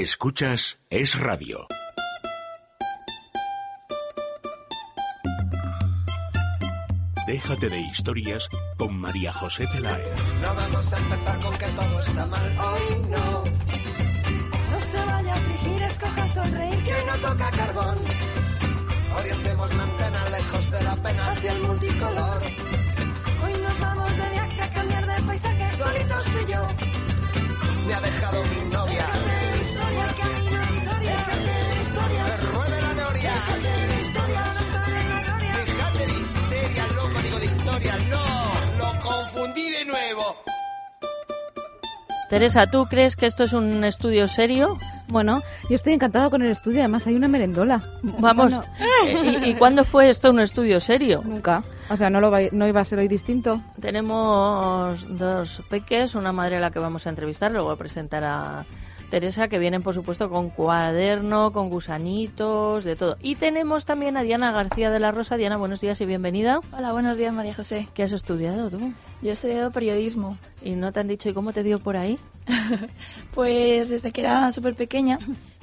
Escuchas Es Radio. Déjate de historias con María José Pelaez. No vamos a empezar con que todo está mal. Hoy no. No se vaya a afligir, escoja sonreír. Que no toca carbón. Orientemos la antena lejos de la pena hacia el multicolor. Hoy nos vamos de viaje a cambiar de paisaje. Solitos tú y yo. Me ha dejado mi novia. Teresa, ¿tú crees que esto es un estudio serio? Bueno, yo estoy encantado con el estudio, además hay una merendola. Vamos, Bueno, ¿y, y cuándo fue esto un estudio serio? nunca. O sea, no, lo va, no iba a ser hoy distinto. Tenemos dos peques, una madre a la que vamos a entrevistar, luego a presentar a Teresa, que vienen por supuesto con cuaderno, con gusanitos, de todo. Y tenemos también a Diana García de la Rosa. Diana, buenos días y bienvenida. Hola, buenos días, María José. ¿Qué has estudiado tú? Yo he estudiado periodismo. ¿Y no te han dicho y cómo te dio por ahí? Pues desde que era súper pequeña,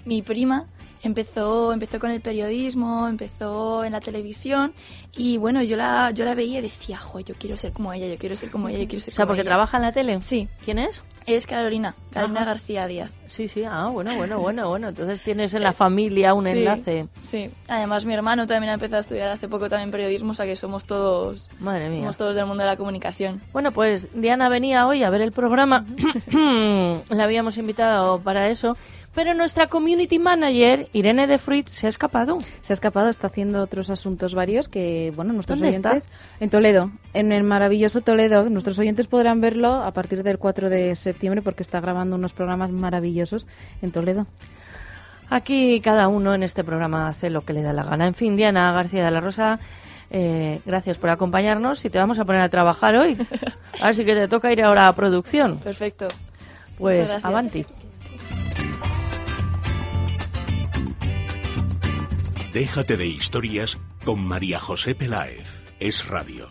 mi prima empezó, empezó con el periodismo, empezó en la televisión y bueno, yo la, yo la veía y decía, jo, yo quiero ser como ella, yo quiero ser como ella, yo quiero ser O sea, como porque ella". trabaja en la tele. Sí, ¿Quién es? es Carolina, Carolina Ajá. García Díaz. Sí, sí. Ah, bueno, bueno, bueno, bueno. Entonces tienes en la familia un Sí, enlace. Sí, además mi hermano también ha empezado a estudiar hace poco también periodismo, o sea que somos todos, Madre mía. somos todos del mundo de la comunicación. Bueno, pues Diana venía hoy a ver el programa. La habíamos invitado para eso. Pero nuestra community manager, Irene de Fruit, se ha escapado. Se ha escapado, está haciendo otros asuntos varios que, bueno, nuestros ¿Dónde está? oyentes... En Toledo, en el maravilloso Toledo. Nuestros oyentes podrán verlo a partir del 4 de septiembre porque está grabando unos programas maravillosos en Toledo. Aquí cada uno en este programa hace lo que le da la gana. En fin, Diana García de la Rosa, eh, gracias por acompañarnos y te vamos a poner a trabajar hoy. Así que te toca ir ahora a producción. Perfecto. Pues avanti. Déjate de historias con María José Peláez. Es Radio.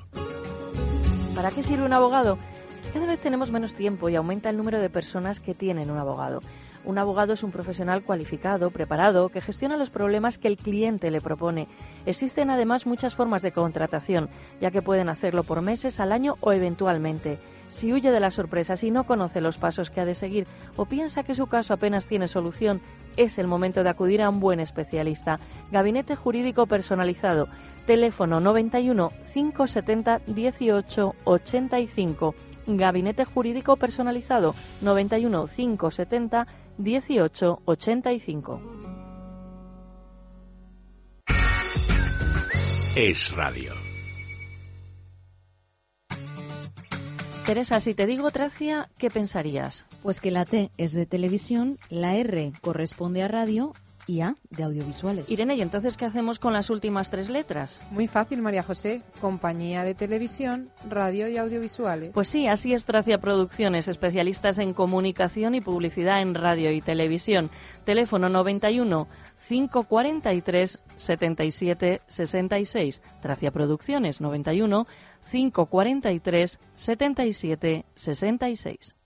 ¿Para qué sirve un abogado? Cada vez tenemos menos tiempo y aumenta el número de personas que tienen un abogado. Un abogado es un profesional cualificado, preparado, que gestiona los problemas que el cliente le propone. Existen además muchas formas de contratación, ya que pueden hacerlo por meses, al año o eventualmente. Si huye de las sorpresas y no conoce los pasos que ha de seguir o piensa que su caso apenas tiene solución, es el momento de acudir a un buen especialista. Gabinete Jurídico Personalizado. Teléfono 91 570 18 85. Gabinete Jurídico Personalizado 91 570 18 85. Es Radio. Teresa, si te digo Tracia, ¿qué pensarías? Pues que la T es de televisión, la R corresponde a radio y A de audiovisuales. Irene, ¿y entonces qué hacemos con las últimas tres letras? Muy fácil, María José. Compañía de televisión, radio y audiovisuales. Pues sí, así es Tracia Producciones, especialistas en comunicación y publicidad en radio y televisión. Teléfono 91 543 77 66. Tracia Producciones 91 543 77 66.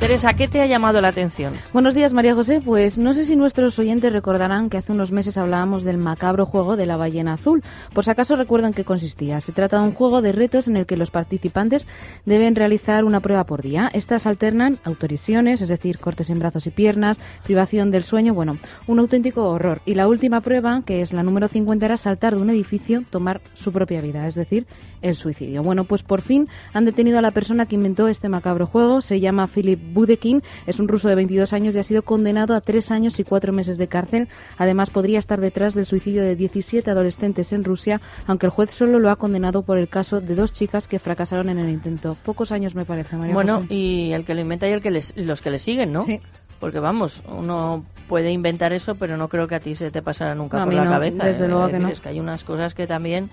Teresa, ¿qué te ha llamado la atención? Buenos días, María José. Pues no sé si nuestros oyentes recordarán que hace unos meses hablábamos del macabro juego de la ballena azul. Por si acaso recuerdan qué consistía. Se trata de un juego de retos en el que los participantes deben realizar una prueba por día. Estas alternan autorisiones, es decir, cortes en brazos y piernas, privación del sueño, bueno, un auténtico horror. Y la última prueba, que es la número 50, era saltar de un edificio, tomar su propia vida, es decir, el suicidio. Bueno, pues por fin han detenido a la persona que inventó este macabro juego. Se llama Philip Budekin, es un ruso de 22 años y ha sido condenado a tres años y cuatro meses de cárcel. Además, podría estar detrás del suicidio de 17 adolescentes en Rusia, aunque el juez solo lo ha condenado por el caso de dos chicas que fracasaron en el intento. Pocos años, me parece, María Bueno, José. y el que lo inventa y el que les- los que le siguen, ¿no? Sí. Porque vamos, uno puede inventar eso, pero no creo que a ti se te pasara nunca No, por la no, cabeza. desde ¿eh? luego que no. Es que hay unas cosas que también...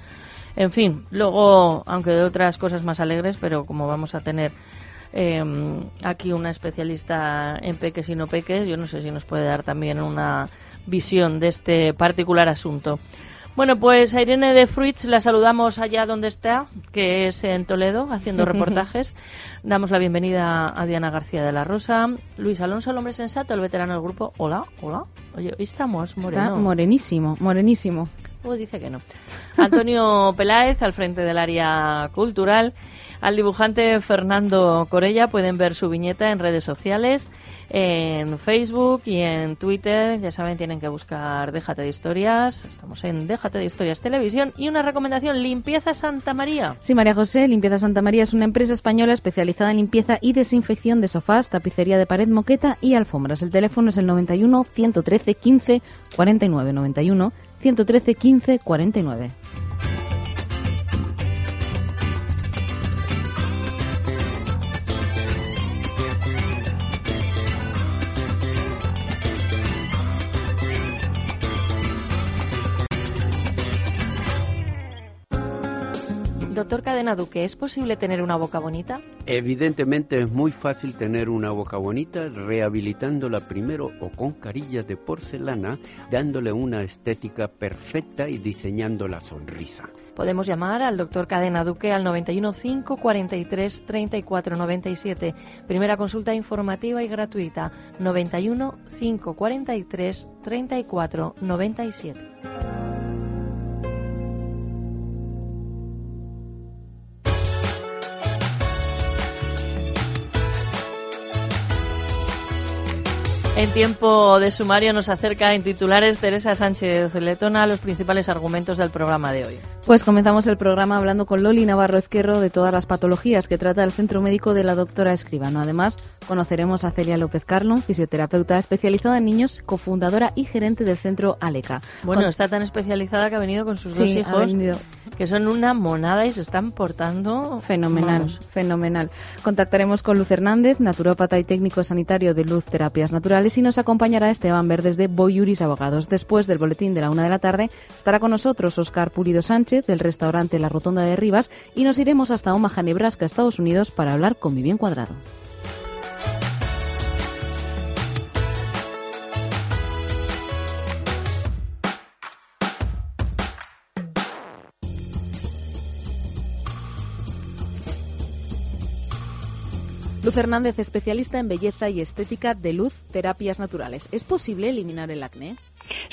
En fin, luego, aunque de otras cosas más alegres, pero como vamos a tener eh, aquí una especialista en peques y no peques, yo no sé si nos puede dar también una visión de este particular asunto. Bueno, pues a Irene de Fruits la saludamos allá donde está, que es en Toledo, haciendo reportajes. Damos la bienvenida a Diana García de la Rosa. Luis Alonso, el hombre sensato, el veterano del grupo. Hola, hola. Oye, estamos moreno. Está morenísimo, morenísimo. Oh, dice que no. Antonio Peláez, al frente del área cultural. Al dibujante Fernando Corella pueden ver su viñeta en redes sociales, en Facebook y en Twitter. Ya saben, tienen que buscar Déjate de Historias. Estamos en Déjate de Historias Televisión. Y una recomendación, Limpieza Santa María. Sí, María José, Limpieza Santa María es una empresa española especializada en limpieza y desinfección de sofás, tapicería de pared, moqueta y alfombras. El teléfono es el 91 113 15 49 91 113 15 49. Doctor Cadena Duque, ¿es posible tener una boca bonita? Evidentemente es muy fácil tener una boca bonita rehabilitándola primero o con carillas de porcelana, dándole una estética perfecta y diseñando la sonrisa. Podemos llamar al doctor Cadena Duque al 91 5 43 34 97. Primera consulta informativa y gratuita. 91 5 43 34 97. En tiempo de sumario nos acerca en titulares Teresa Sánchez Letona los principales argumentos del programa de hoy. Pues comenzamos el programa hablando con Loli Navarro Ezquerro de todas las patologías que trata el Centro Médico de la doctora Escribano. Además, conoceremos a Celia López Carlon, fisioterapeuta especializada en niños, cofundadora y gerente del Centro Aleca. Bueno, Con- está tan especializada que ha venido con sus Sí, dos ha hijos, venido. que son una monada y se están portando Fenomenal, vamos. fenomenal. Contactaremos con Luz Hernández, naturópata y técnico sanitario de Luz Terapias Naturales, y nos acompañará Esteban Verdes de Boyuris Abogados. Después del boletín de la una de la tarde estará con nosotros Oscar Pulido Sánchez del restaurante La Rotonda de Rivas y nos iremos hasta Omaha, Nebraska, Estados Unidos, para hablar con Vivien Cuadrado. Luz Hernández, especialista en belleza y estética de Luz Terapias Naturales. ¿Es posible eliminar el acné?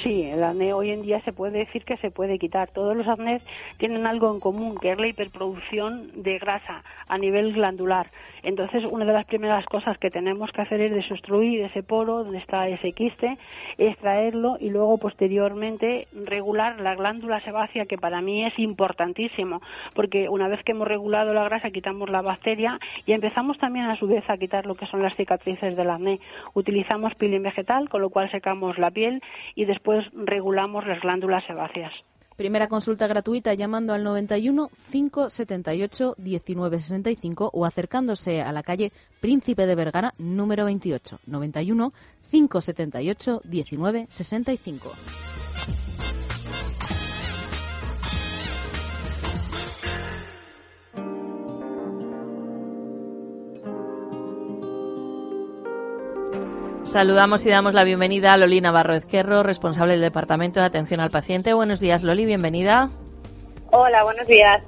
Sí, el acné hoy en día se puede decir que se puede quitar. Todos los acnés tienen algo en común, que es la hiperproducción de grasa a nivel glandular. Entonces, una de las primeras cosas que tenemos que hacer es desobstruir ese poro donde está ese quiste, extraerlo y luego posteriormente regular la glándula sebácea, que para mí es importantísimo, porque una vez que hemos regulado la grasa quitamos la bacteria y empezamos también a su vez a quitar lo que son las cicatrices del acné. Utilizamos peeling vegetal, con lo cual secamos la piel y después regulamos las glándulas sebáceas. Primera consulta gratuita llamando al 91 578 1965 o acercándose a la calle Príncipe de Vergara número 28 91 578 1965. Saludamos y damos la bienvenida a Loli Navarro Ezquerro, responsable del Departamento de Atención al Paciente. Buenos días, Loli, bienvenida. Hola, buenos días.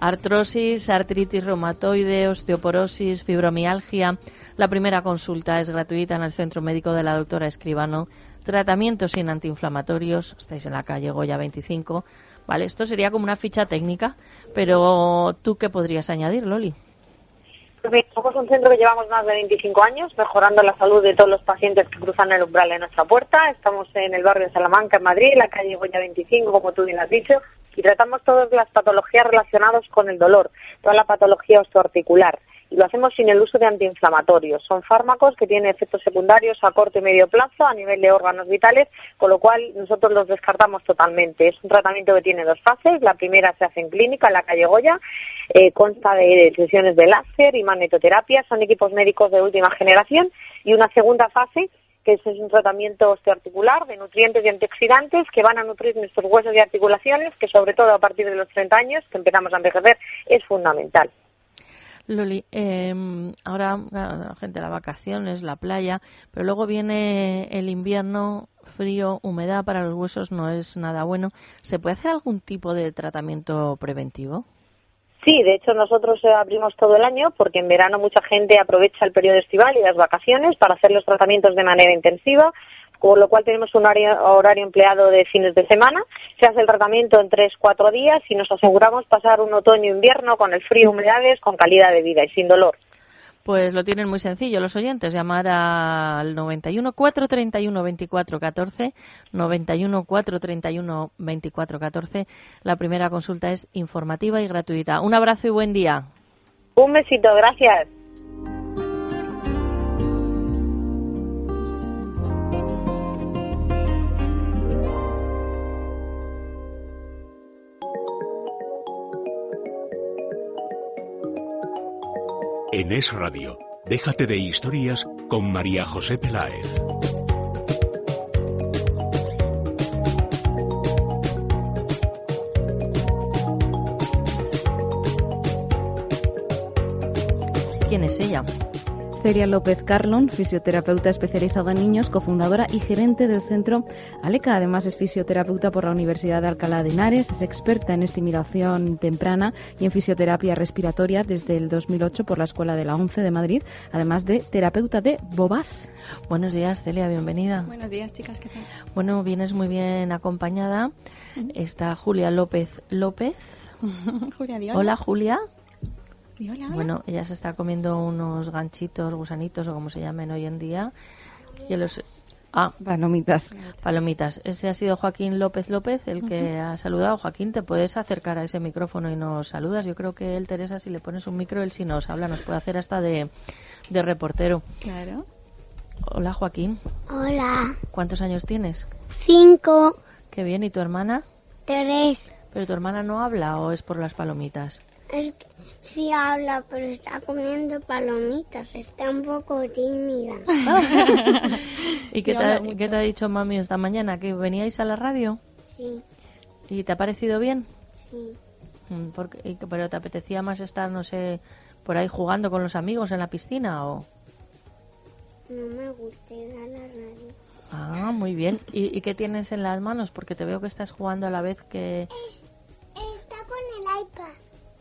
Artrosis, artritis reumatoide, osteoporosis, fibromialgia. La primera consulta es gratuita en el Centro Médico de la doctora Escribano. Tratamiento sin antiinflamatorios. Estáis en la calle Goya 25. Vale, esto sería como una ficha técnica, pero ¿tú qué podrías añadir, Loli? Somos un centro que llevamos más de 25 años mejorando la salud de todos los pacientes que cruzan el umbral de nuestra puerta. Estamos en el barrio de Salamanca, en Madrid, en la calle Goya 25, como tú bien has dicho, y tratamos todas las patologías relacionadas con el dolor, toda la patología osteoarticular. Lo hacemos sin el uso de antiinflamatorios. Son fármacos que tienen efectos secundarios a corto y medio plazo a nivel de órganos vitales, con lo cual nosotros los descartamos totalmente. Es un tratamiento que tiene dos fases. La primera se hace en clínica, en la calle Goya, eh, consta de sesiones de láser y magnetoterapia. Son equipos médicos de última generación. Y una segunda fase que es un tratamiento osteoarticular de nutrientes y antioxidantes que van a nutrir nuestros huesos y articulaciones, que sobre todo a partir de los 30 años, que empezamos a envejecer, es fundamental. Loli, eh, ahora la gente, las vacaciones, la playa, pero luego viene el invierno, frío, humedad para los huesos no es nada bueno. ¿Se puede hacer algún tipo de tratamiento preventivo? Sí, de hecho nosotros eh, abrimos todo el año porque en verano mucha gente aprovecha el periodo estival y las vacaciones para hacer los tratamientos de manera intensiva, con lo cual tenemos un horario, horario empleado de fines de semana. Se hace el tratamiento en tres, cuatro días y nos aseguramos pasar un otoño-invierno con el frío, humedades, con calidad de vida y sin dolor. Pues lo tienen muy sencillo los oyentes, llamar al 91 431 24 14, 91 431 24 14. La primera consulta es informativa y gratuita. Un abrazo y buen día. Un besito, gracias. En Es Radio, déjate de historias con María José Peláez. ¿Quién es ella? Celia López Carlon, fisioterapeuta especializada en niños, cofundadora y gerente del centro Aleca. Además, es fisioterapeuta por la Universidad de Alcalá de Henares, es experta en estimulación temprana y en fisioterapia respiratoria desde el 2008 por la Escuela de la ONCE de Madrid, además de terapeuta de Bobas. Buenos días, Celia, bienvenida. Buenos días, chicas, ¿qué tal? Bueno, vienes muy bien acompañada. Está Julia López López. Julia. Hola, Julia. Di hola, hola. Bueno, ella se está comiendo unos ganchitos, gusanitos o como se llamen hoy en día. Que los... Ah, Palomitas. palomitas. Ese ha sido Joaquín López López el que ha saludado. Joaquín, ¿te puedes acercar a ese micrófono y nos saludas? Yo creo que él, Teresa, si le pones un micro, él sí nos habla, nos puede hacer hasta de, de reportero. Claro. Hola, Joaquín. Hola. ¿Cuántos años tienes? Cinco. Qué bien. ¿Y tu hermana? Tres. ¿Pero tu hermana no habla o es por las palomitas? Es que sí habla, pero está comiendo palomitas. Está un poco tímida. ¿Y qué te, ha- mucho. qué te ha dicho mami esta mañana? ¿Que veníais a la radio? Sí, ¿Y te ha parecido bien? sí. Mm, porque- ¿Pero te apetecía más estar, no sé, por ahí jugando con los amigos en la piscina o...? No me gusta ir a la radio. Ah, muy bien. ¿Y, y qué tienes en las manos? Porque te veo que estás jugando a la vez que...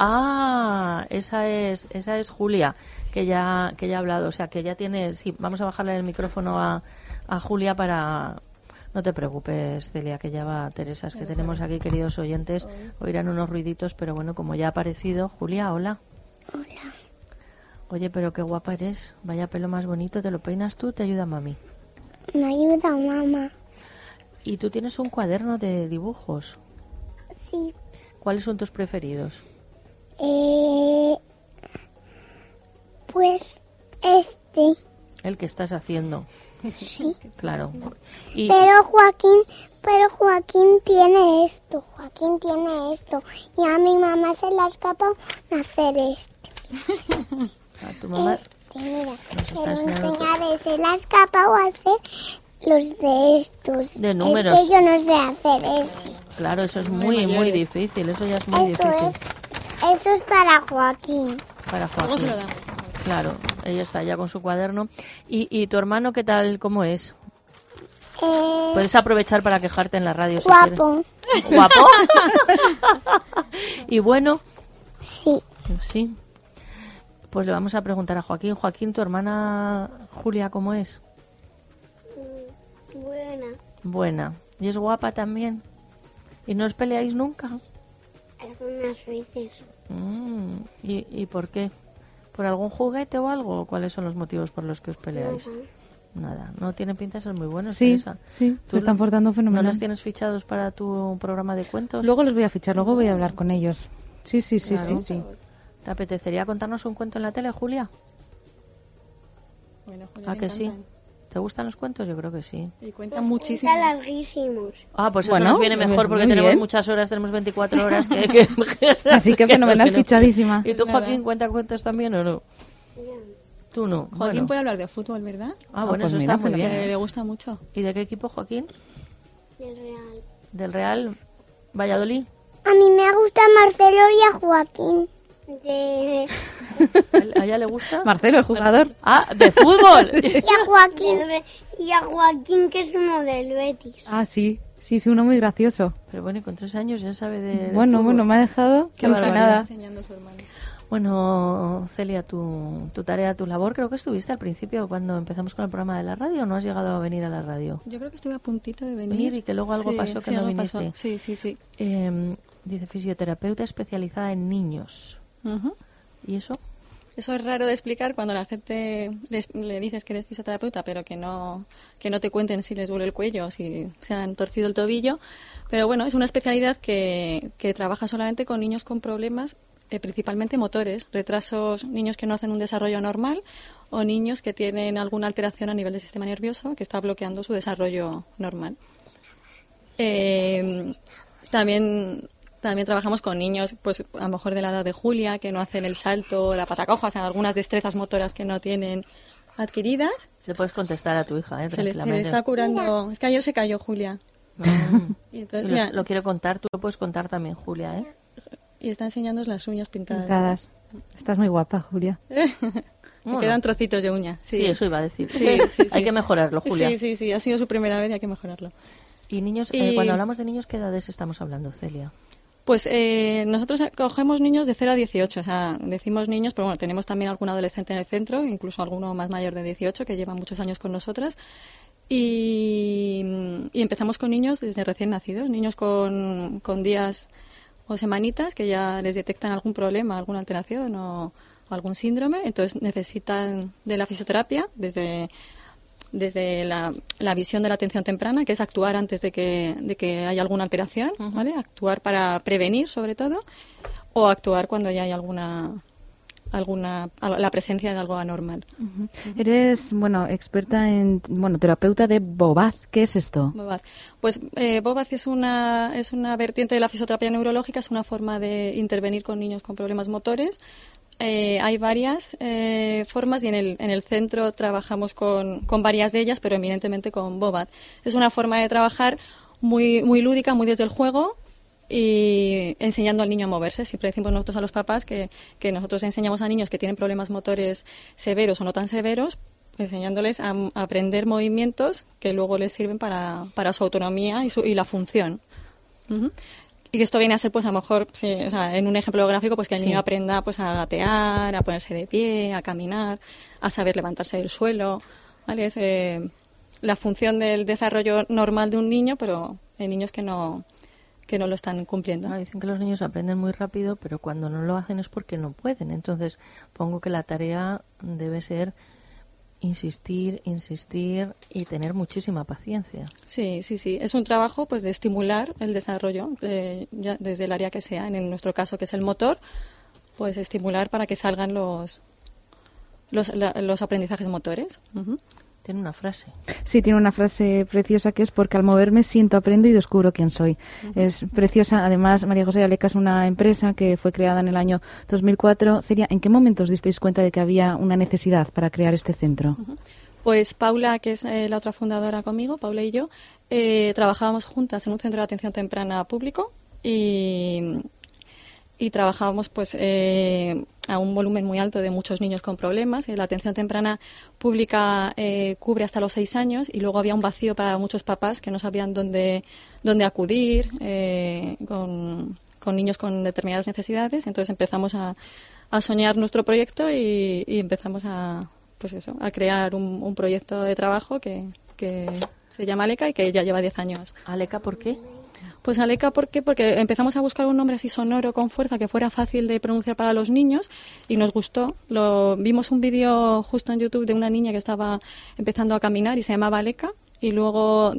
Ah, esa es, esa es Julia, que ya, que ya ha hablado. O sea, que ya tiene... Sí, vamos a bajarle el micrófono a, a Julia para... No te preocupes, Celia, que ya va Teresa. Es que tenemos aquí, queridos oyentes, oirán unos ruiditos, pero bueno, como ya ha aparecido. Julia, hola. Hola. Oye, pero qué guapa eres. Vaya pelo más bonito. ¿Te lo peinas tú? ¿Te ayuda mami? Me ayuda mamá. Y tú tienes un cuaderno de dibujos. Sí. ¿Cuáles son tus preferidos? Eh, pues este. El que estás haciendo. Sí. Claro. Y, Pero Joaquín, pero Joaquín tiene esto. Joaquín tiene esto. Y a mi mamá se le ha escapado hacer esto. a tu mamá... Este, mira. Nos Quiero está enseñando enseñar, se le ha escapado hacer los de estos. De números. Es que yo no sé hacer eso. Claro, eso es Muy muy, difícil. Eso ya es muy Eso difícil es, eso es para Joaquín. para se Joaquín. lo damos. Claro, ella está ya con su cuaderno. ¿Y, y tu hermano qué tal? ¿Cómo es? Eh, Puedes aprovechar para quejarte en la radio si guapo. quieres. ¿Guapo? y bueno, Sí. sí. Pues le vamos a preguntar a Joaquín. Joaquín, ¿tu hermana Julia cómo es? Buena. Buena. ¿Y es guapa también? ¿Y no os peleáis nunca? Algunas veces. Mm, ¿y, ¿Y por qué? ¿Por algún juguete o algo? ¿Cuáles son los motivos por los que os peleáis? Nada. ¿No tienen pinta de ser muy buenos, Sí, Teresa? sí, ¿Tú se están portando ¿No fenomenal. los tienes fichados para tu programa de cuentos? Luego los voy a fichar, luego voy a hablar con ellos. Sí, sí, sí, Claro. sí, sí. ¿Te apetecería contarnos un cuento en la tele, Julia? Bueno, Julia, ¿A que sí? ¿Te gustan los cuentos? Yo creo que sí. Y cuentan muchísimo. Está larguísimos. Ah, pues eso Bueno, nos viene mejor porque muy tenemos bien. muchas horas, tenemos 24 horas. Que, que- Así que fenomenal, fichadísima. ¿Y tú. Joaquín, cuenta cuentos también o no? Tú no. Joaquín Bueno. puede hablar de fútbol, ¿verdad? Ah, bueno, pues eso mira, está muy bien. le gusta mucho. ¿Y de qué equipo, Joaquín? Del Real. ¿Del Real Valladolid? A mí me gusta Marcelo y a Joaquín. De, ¿A ella le gusta? Marcelo, el jugador. Ah, de fútbol. Y a Joaquín, y a Joaquín que es uno del Betis. Ah, sí. Sí, sí, uno muy gracioso. Pero bueno, y con tres años ya sabe de. Bueno, fútbol. bueno, me ha dejado Qué alucinada. Enseñando a su hermano. Bueno, Celia, tu, tu tarea, tu labor, creo que estuviste al principio cuando empezamos con el programa de la radio, ¿o no has llegado a venir a la radio? Yo creo que estuve a puntito de venir. Venir y que luego algo Sí, pasó que sí, no algo viniste. pasó. Sí, sí, sí. Eh, dice fisioterapeuta especializada en niños. Ujú. ¿Y eso? Eso es raro de explicar cuando la gente les- le dices que eres fisioterapeuta, pero que no, que no te cuenten si les duele el cuello o si se han torcido el tobillo. Pero bueno, es una especialidad que, que trabaja solamente con niños con problemas, eh, principalmente motores, retrasos, niños que no hacen un desarrollo normal o niños que tienen alguna alteración a nivel del sistema nervioso que está bloqueando su desarrollo normal. Eh, también también trabajamos con niños, pues a lo mejor de la edad de Julia, que no hacen el salto, la patacoja, o sea, algunas destrezas motoras que no tienen adquiridas. Se puedes contestar a tu hija, ¿eh? Se le, se le está curando. Es que ayer se cayó Julia. Y entonces, Y lo, mira, lo quiero contar, tú lo puedes contar también, Julia, ¿eh? y está enseñándonos las uñas pintadas. Pintadas. Estás muy guapa, Julia. Me Bueno. quedan trocitos de uña. Sí, Sí, eso iba a decir. Sí, sí, Hay que mejorarlo, Julia. Sí, sí, sí. Ha sido su primera vez y hay que mejorarlo. Y niños, eh, cuando hablamos de niños, ¿qué edades estamos hablando, Celia? Pues eh, nosotros cogemos niños de 0 a 18, o sea, decimos niños, pero bueno, tenemos también algún adolescente en el centro, incluso alguno más mayor de 18 que lleva muchos años con nosotras. Y, y empezamos con niños desde recién nacidos, niños con, con días o semanitas que ya les detectan algún problema, alguna alteración o, o algún síndrome, entonces necesitan de la fisioterapia desde desde la, la visión de la atención temprana, que es actuar antes de que, de que haya alguna alteración, ¿vale? Actuar para prevenir, sobre todo, o actuar cuando ya hay alguna alguna la presencia de algo anormal. Eres, bueno, experta en, bueno, terapeuta de Bobaz. ¿Qué es esto? Bobaz. Pues eh, Bobaz es una, es una vertiente de la fisioterapia neurológica, es una forma de intervenir con niños con problemas motores. Eh, hay varias eh, formas y en el, en el centro trabajamos con, con varias de ellas, pero eminentemente con Bobaz. Es una forma de trabajar muy, muy lúdica, muy desde el juego y enseñando al niño a moverse. Siempre decimos nosotros a los papás que, nosotros enseñamos a niños que tienen problemas motores severos o no tan severos, enseñándoles a, aprender movimientos que luego les sirven para, para su autonomía y, su, y la función. Y que esto viene a ser, pues a lo mejor, sí, o sea, en un ejemplo gráfico, pues que el Sí. niño aprenda pues a gatear, a ponerse de pie, a caminar, a saber levantarse del suelo. ¿vale? Es eh, la función del desarrollo normal de un niño, pero en niños que no, que no lo están cumpliendo. Ah, dicen que los niños aprenden muy rápido, pero cuando no lo hacen es porque no pueden. Entonces, pongo que la tarea debe ser insistir, insistir y tener muchísima paciencia. Sí, sí, sí. Es un trabajo pues de estimular el desarrollo eh, ya desde el área que sea. En nuestro caso, que es el motor, pues estimular para que salgan los los, la- los aprendizajes motores. Ujú. Tiene una frase. Sí, tiene una frase preciosa que es porque al moverme siento, aprendo y descubro quién soy. Es preciosa. Además, María José Aleca es una empresa que fue creada en el año 2004. Celia, ¿en qué momento os disteis cuenta de que había una necesidad para crear este centro? Pues Paula, que es eh, la otra fundadora conmigo, Paula y yo, eh, trabajábamos juntas en un centro de atención temprana público y, y trabajábamos pues eh, a un volumen muy alto de muchos niños con problemas. Eh, La atención temprana pública eh, cubre hasta los seis años y luego había un vacío para muchos papás que no sabían dónde, dónde acudir eh, con, con niños con determinadas necesidades. Entonces empezamos a, a soñar nuestro proyecto y, empezamos a pues eso, a crear un, un proyecto de trabajo que, que se llama Aleca y que ya lleva 10 años. ¿Aleca por qué? Pues Aleca, ¿por qué? Porque empezamos a buscar un nombre así sonoro, con fuerza, que fuera fácil de pronunciar para los niños y nos gustó. Lo, vimos un vídeo justo en YouTube de una niña que estaba empezando a caminar y se llamaba Aleca y luego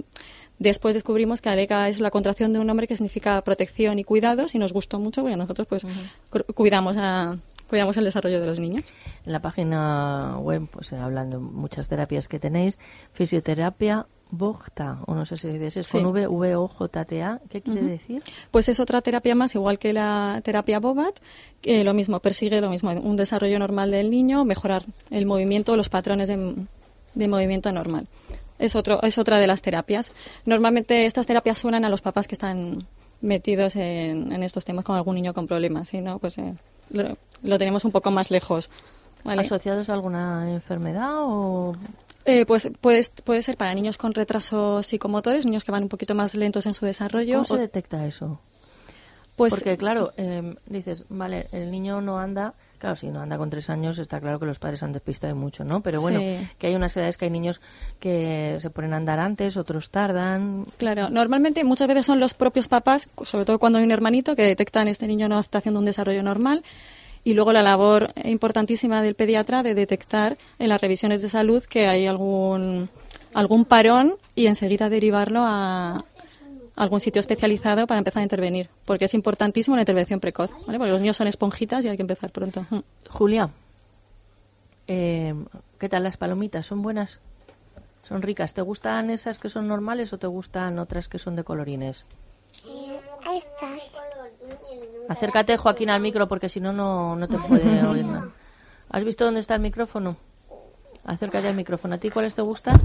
después descubrimos que Aleca es la contracción de un nombre que significa protección y cuidados y nos gustó mucho porque nosotros pues cu- cuidamos a cuidamos el desarrollo de los niños. En la página web pues hablan de muchas terapias que tenéis. Fisioterapia Bogta, o no sé si dices Sí. con V, V, O, J, T, A. ¿Qué quiere decir? Pues es otra terapia más, igual que la terapia Bobat, que lo mismo, persigue lo mismo, un desarrollo normal del niño, mejorar el movimiento, los patrones de, de movimiento normal. Es, otro, es otra de las terapias. Normalmente estas terapias suenan a los papás que están metidos en, en estos temas con algún niño con problemas, ¿sí? ¿no? Pues, eh, lo- lo tenemos un poco más lejos. ¿vale? ¿Asociados a alguna enfermedad o...? Eh, pues puede, puede ser para niños con retrasos psicomotores, niños que van un poquito más lentos en su desarrollo. ¿Cómo se detecta eso? Pues- Porque, claro, eh, dices, vale, el niño no anda... Claro, si no anda con tres años, está claro que los padres han despistado mucho, ¿no? Pero bueno, Sí. que hay unas edades que hay niños que se ponen a andar antes, otros tardan. Claro, normalmente muchas veces son los propios papás, sobre todo cuando hay un hermanito, que detectan este niño no está haciendo un desarrollo normal. Y luego la labor importantísima del pediatra de detectar en las revisiones de salud que hay algún, algún parón y enseguida derivarlo a algún sitio especializado para empezar a intervenir. Porque es importantísimo la intervención precoz, ¿vale? Porque los niños son esponjitas y hay que empezar pronto. Mm. Julia, eh, ¿qué tal las palomitas? ¿Son buenas? ¿Son ricas? ¿Te gustan esas que son normales o te gustan otras que son de colorines? Estas. Acércate, Joaquín, al micro porque si no, no no te puede oír nada. ¿Has visto dónde está el micrófono? Acércate al micrófono. ¿A ti cuáles te gustan?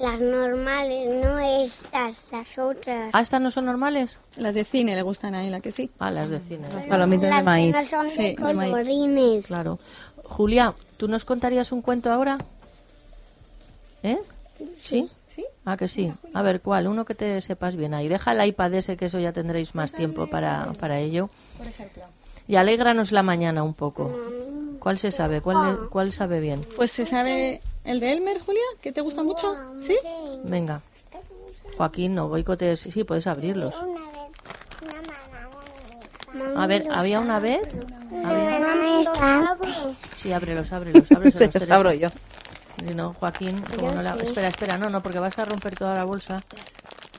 Las normales, no estas, las otras. ¿Ah, estas no son normales? Las de cine le gustan a él, ¿a que sí? Ah, las de cine. Las palomitas las de maíz. no son Sí, de colorines. Claro. Julia, ¿tú nos contarías un cuento ahora? ¿Eh? ¿Sí? ¿Sí? Ah, que sí. A ver, ¿cuál? Uno que te sepas bien ahí. Deja el iPad ese, que eso ya tendréis más tiempo para, para ello. Por ejemplo. Y alégranos la mañana un poco. ¿Cuál se sabe? ¿Cuál, le- cuál sabe bien? Pues se sabe el de Elmer, Julia, que te gusta mucho, ¿sí? Venga. Joaquín, no boicotes. Sí, sí, puedes abrirlos. A ver, ¿había una vez? ¿Había? Sí, ábrelos, ábrelos, ábrelos. Se los abro yo. Si no, Joaquín, como no la... Espera, espera, no, no, porque vas a romper toda la bolsa.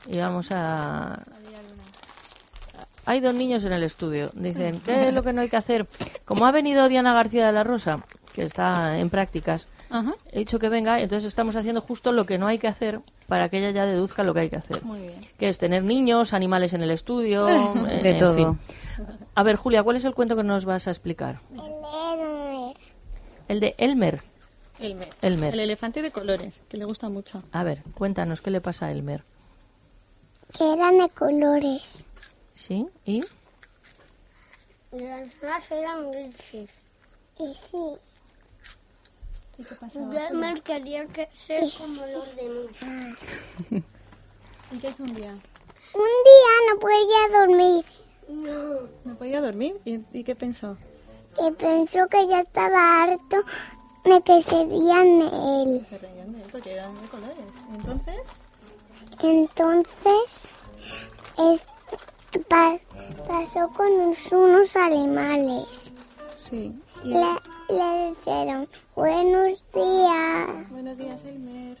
Y vamos a... Hay dos niños en el estudio. Dicen, ¿qué es lo que no hay que hacer? Como ha venido Diana García de la Rosa, que está en prácticas, Ajá. he dicho que venga, entonces estamos haciendo justo lo que no hay que hacer para que ella ya deduzca lo que hay que hacer. Muy bien. Que es tener niños, animales en el estudio, eh, De en todo. fin. A ver, Julia, ¿cuál es el cuento que nos vas a explicar? El de Elmer. Elmer. Elmer. El elefante de colores, que le gusta mucho. A ver, cuéntanos, ¿qué le pasa a Elmer? Que eran de colores. ¿Sí? ¿Y? Las más eran grises. Y sí. ¿Y qué pasa? Elmer quería que ser como los demás. ¿Y qué hizo un día? Un día no podía dormir. No. ¿No podía dormir? ¿Y, y qué pensó? Y pensó que ya estaba harto de que serían él. Se reían de él porque eran de colores. ¿Y entonces? Entonces, es- pa- pasó con unos animales. Sí. ¿Y Le, le dijeron, buenos días. Buenos días, Elmer.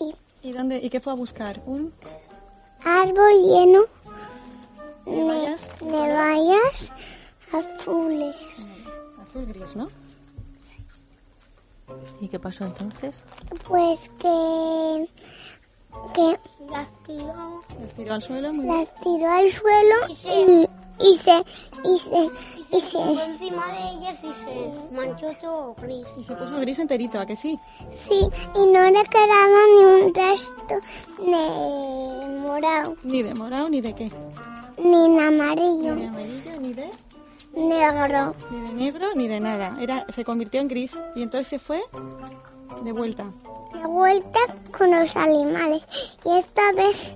Y ¿Y, dónde, ¿Y qué fue a buscar? ¿Un? árbol lleno ¿De vallas? de vallas azules. Azul gris, ¿no? ¿Y qué pasó entonces? Pues que, que las tiró, Las tiró al suelo, muy bien. las tiró al suelo y, y se y se y se encima de ellas y se manchó todo gris. Y se puso gris enterito, ¿a que sí? Sí, y no le quedaba ni un resto de morado, Ni de morado, ni de qué. ni en Ni amarillo, de amarillo, ni de... negro. Ni de negro, ni de nada. Era, se convirtió en gris. Y entonces se fue de vuelta. De vuelta con los animales. Y esta vez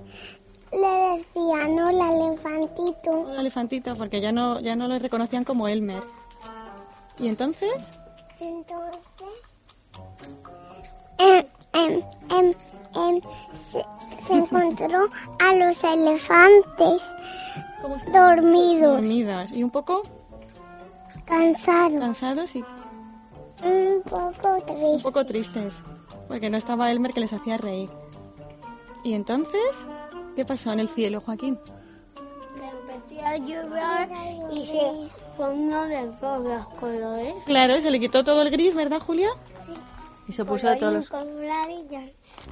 le decían, hola, elefantito. Un elefantito, porque ya no, ya no lo reconocían como Elmer. ¿Y entonces? Entonces, em, em, em, se, se encontró a los elefantes dormidos, Dormidas. Y un poco cansados, cansados y un poco un tristes. poco tristes. Porque no estaba Elmer que les hacía reír. ¿Y entonces? ¿Qué pasó en el cielo, Joaquín? Empecé a llover y se formó de todos los colores. Claro, se le quitó todo el gris, ¿verdad, Julia? Y se puso de todos los...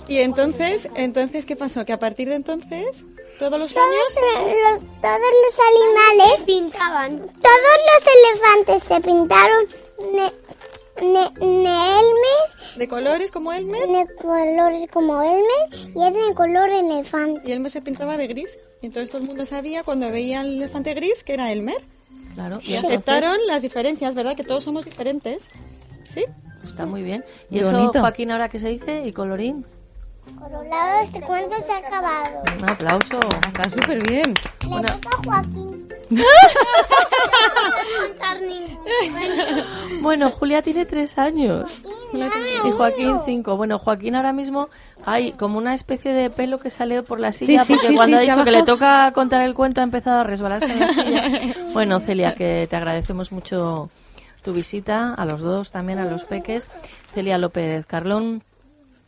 Y entonces, entonces, ¿qué pasó? Que a partir de entonces, todos los Todos años... los, todos los animales pintaban. Todos los elefantes se pintaron ne, ne, Elmer, De colores como Elmer. de colores como Elmer y es de color elefante. Y Elmer se pintaba de gris. Y entonces todo el mundo sabía cuando veía al elefante gris que era Elmer. Claro. Y aceptaron las diferencias, ¿verdad? Que todos somos diferentes. ¿Sí? Está muy bien. ¿Y Qué eso, bonito. Joaquín, ahora qué se dice? ¿Y colorín? Colorado, este cuento se ha acabado. Un aplauso. Está súper bien. Le toca a Joaquín. Bueno, Julia tiene tres años. Y Joaquín cinco. Bueno, Joaquín ahora mismo hay como una especie de pelo que sale por la silla sí, porque sí, cuando sí, ha dicho que le toca contar el cuento ha empezado a resbalarse en la silla. Bueno, Celia, que te agradecemos mucho tu visita, a los dos también, a los peques. Celia López Carlón,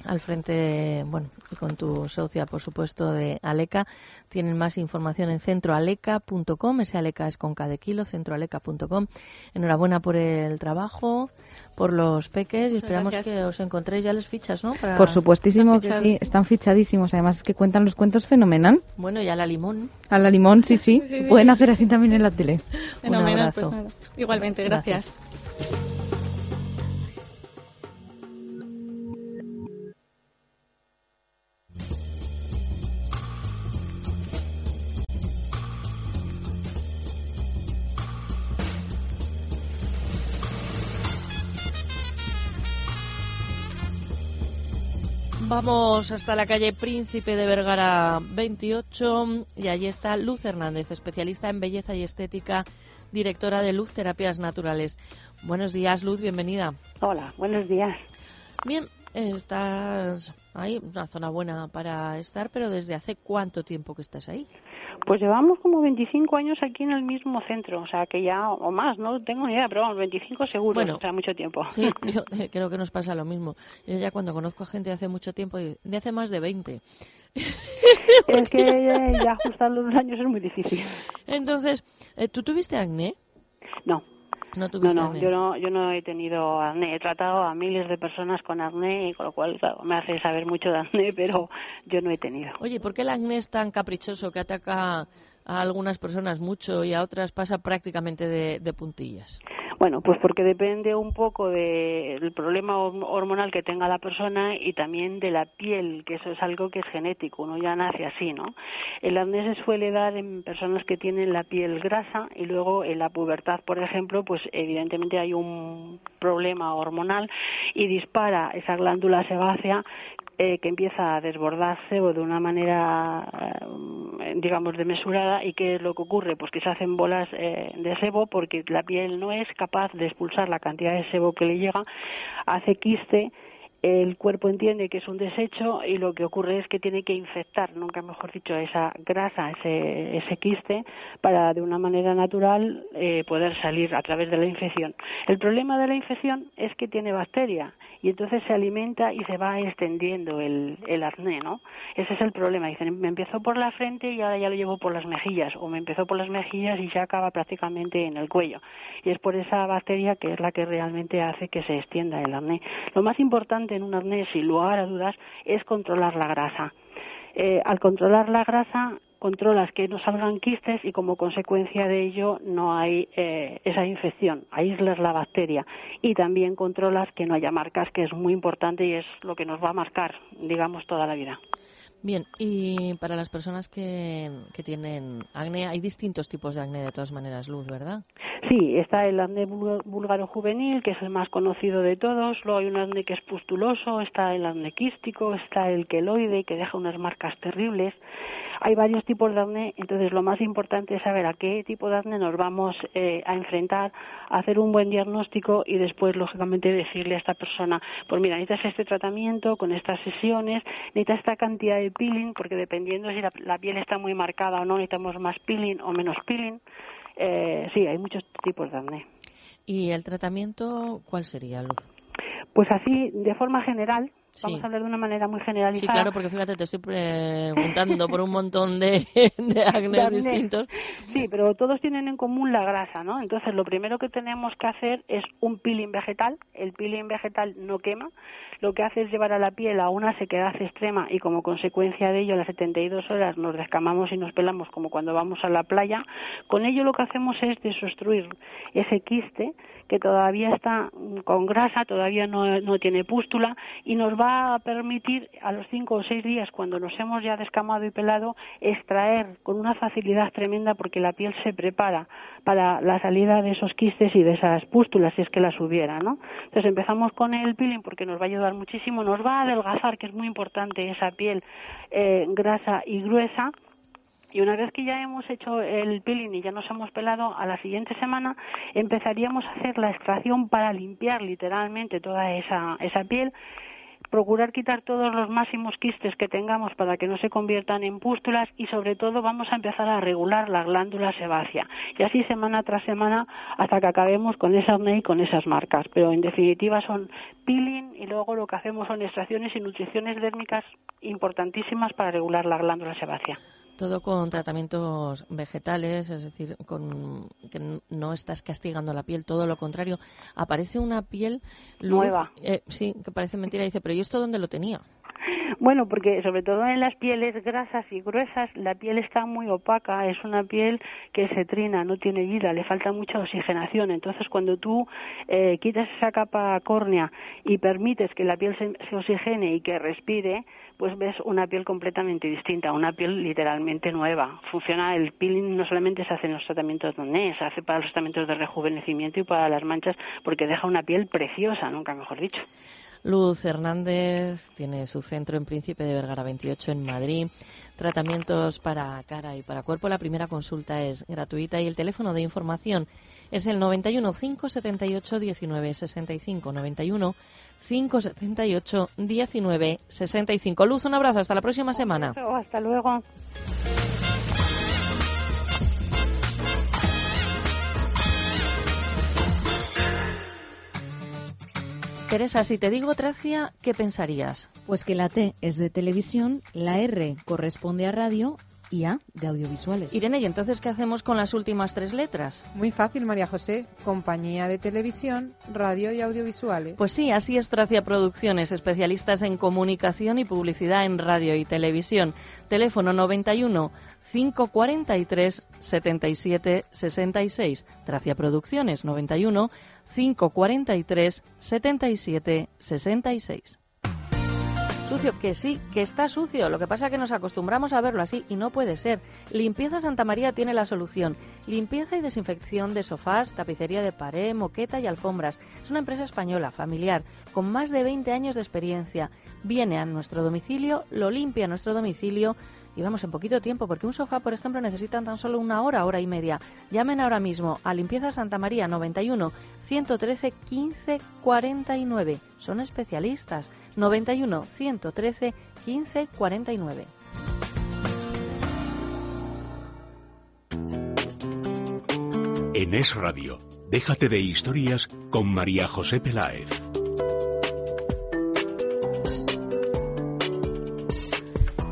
al frente, bueno, y con tu socia, por supuesto, de Aleca. Tienen más información en centroaleca.com, ese Aleca es con K de kilo, centroaleca.com. Enhorabuena por el trabajo, por los peques y esperamos gracias. que os encontréis ya les fichas, ¿no? Para- Por supuestísimo que sí, están fichadísimos. Además es que cuentan los cuentos fenomenal. Bueno, ya la limón. A la limón, sí, sí. Sí, sí, Pueden sí, hacer así también en la tele. Fenomenal, abrazo. pues nada. Igualmente, Gracias. gracias. Vamos hasta la calle Príncipe de Vergara 28 y allí está Luz Hernández, especialista en belleza y estética, directora de Luz Terapias Naturales. Buenos días, Luz, bienvenida. Hola, buenos días. Bien, estás ahí, una zona buena para estar, pero ¿desde hace cuánto tiempo que estás ahí? Pues llevamos como 25 años aquí en el mismo centro, o sea que ya, o más, no tengo ni idea, pero vamos, 25 seguro, Bueno. o sea, mucho tiempo. Sí, yo eh, creo que nos pasa lo mismo. Yo ya cuando conozco a gente de hace mucho tiempo, de hace más de 20. es que eh, ya ajustar los años es muy difícil. Entonces, eh, ¿tú tuviste acné? No, No no, no, yo no, yo no he tenido acné. He tratado a miles de personas con acné, y con lo cual claro, me hace saber mucho de acné, pero yo no he tenido. Oye, ¿por qué el acné es tan caprichoso que ataca a algunas personas mucho y a otras pasa prácticamente de, de puntillas? Bueno, pues porque depende un poco del problema horm- hormonal que tenga la persona y también de la piel, que eso es algo que es genético, uno ya nace así, ¿no? El acné se suele dar en personas que tienen la piel grasa y luego en la pubertad, por ejemplo, pues evidentemente hay un problema hormonal y dispara esa glándula sebácea eh, que empieza a desbordarse o de una manera, eh, digamos, desmesurada. ¿Y qué es lo que ocurre? Pues que se hacen bolas eh, de sebo porque la piel no es capaz de expulsar la cantidad de sebo que le llega, hace quiste el cuerpo entiende que es un desecho y lo que ocurre es que tiene que infectar, nunca mejor dicho, esa grasa, ese, ese quiste, para de una manera natural eh, poder salir a través de la infección. El problema de la infección es que tiene bacteria y entonces se alimenta y se va extendiendo el, el acné, ¿no? Ese es el problema. Dicen, me empezó por la frente y ahora ya lo llevo por las mejillas, o me empezó por las mejillas y ya acaba prácticamente en el cuello. Y es por esa bacteria que es la que realmente hace que se extienda el acné. Lo más importante en un acné, sin lugar a dudas, es controlar la grasa. Eh, al controlar la grasa, controlas que no salgan quistes y como consecuencia de ello no hay eh, esa infección, aíslas la bacteria y también controlas que no haya marcas, que es muy importante y es lo que nos va a marcar, digamos, toda la vida. Bien, y para las personas que, que tienen acné, hay distintos tipos de acné de todas maneras, Luz, ¿verdad? Sí, está el acné búlgaro juvenil, que es el más conocido de todos. Luego hay un acné que es pustuloso, está el acné quístico, está el queloide, que deja unas marcas terribles. Hay varios tipos de acné, entonces lo más importante es saber a qué tipo de acné nos vamos eh, a enfrentar, hacer un buen diagnóstico y después, lógicamente, decirle a esta persona, pues mira, necesitas este tratamiento con estas sesiones, necesitas esta cantidad de peeling, porque dependiendo si la, la piel está muy marcada o no, necesitamos más peeling o menos peeling. Eh, sí, hay muchos tipos de acné. ¿Y el tratamiento cuál sería, Luz? Pues así, de forma general, Sí. vamos a hablar de una manera muy Sí, generalizada. claro, porque fíjate, te estoy preguntando por un montón de, de distintos. Sí, pero todos tienen en común la grasa, ¿no? Entonces, lo primero que tenemos que hacer es un peeling vegetal. El peeling vegetal no quema. Lo que hace es llevar a la piel a una sequedad extrema y como consecuencia de ello, a las 72 horas nos descamamos y nos pelamos como cuando vamos a la playa. Con ello lo que hacemos es desobstruir ese quiste que todavía está con grasa, todavía no, no tiene pústula y nos va a permitir a los cinco o seis días, cuando nos hemos ya descamado y pelado, extraer con una facilidad tremenda porque la piel se prepara para la salida de esos quistes y de esas pústulas, si es que las hubiera, ¿no? Entonces empezamos con el peeling porque nos va a ayudar muchísimo, nos va a adelgazar, que es muy importante esa piel eh, grasa y gruesa, y una vez que ya hemos hecho el peeling y ya nos hemos pelado, a la siguiente semana empezaríamos a hacer la extracción para limpiar literalmente toda esa, esa piel procurar quitar todos los máximos quistes que tengamos para que no se conviertan en pústulas y sobre todo vamos a empezar a regular la glándula sebácea y así semana tras semana hasta que acabemos con esa acné y con esas marcas pero en definitiva son peeling y luego lo que hacemos son extracciones y nutriciones dérmicas importantísimas para regular la glándula sebácea. Todo con tratamientos vegetales, es decir, con que no estás castigando la piel, todo lo contrario. Aparece una piel nueva. Eh, sí, que parece mentira. Dice, pero ¿y esto dónde lo tenía? Bueno, porque sobre todo en las pieles grasas y gruesas la piel está muy opaca, es una piel que se trina, no tiene vida, le falta mucha oxigenación. Entonces, cuando tú eh, quitas esa capa córnea y permites que la piel se, se oxigene y que respire, pues ves una piel completamente distinta, una piel literalmente nueva. Funciona el peeling no solamente se hace en los tratamientos de se hace para los tratamientos de rejuvenecimiento y para las manchas porque deja una piel preciosa, nunca mejor dicho. Luz Hernández tiene su centro en Príncipe de Vergara 28 en Madrid. Tratamientos para cara y para cuerpo. La primera consulta es gratuita y el teléfono de información es el 91 578 19 65 91 578 19 65. Luz, un abrazo. Hasta la próxima semana. Hasta luego. Teresa, si te digo Tracia, ¿qué pensarías? Pues que la T es de televisión, la R corresponde a radio y A de audiovisuales. Irene, ¿y entonces qué hacemos con las últimas tres letras? Muy fácil, María José. Compañía de televisión, radio y audiovisuales. Pues sí, así es Tracia Producciones, especialistas en comunicación y publicidad en radio y televisión. Teléfono 91 543 77 66. Tracia Producciones 91 543 77 66. Sucio, que sí, que está sucio. Lo que pasa es que nos acostumbramos a verlo así y no puede ser. Limpieza Santa María tiene la solución. Limpieza y desinfección de sofás, tapicería de pared, moqueta y alfombras. Es una empresa española, familiar, con más de 20 años de experiencia. Viene a nuestro domicilio, lo limpia a nuestro domicilio y vamos en poquito tiempo, porque un sofá, por ejemplo, necesita tan solo una hora, hora y media. Llamen ahora mismo a Limpieza Santa María 91 113 15 49. Son especialistas. 91 113 15 49. En Es Radio, déjate de historias con María José Peláez.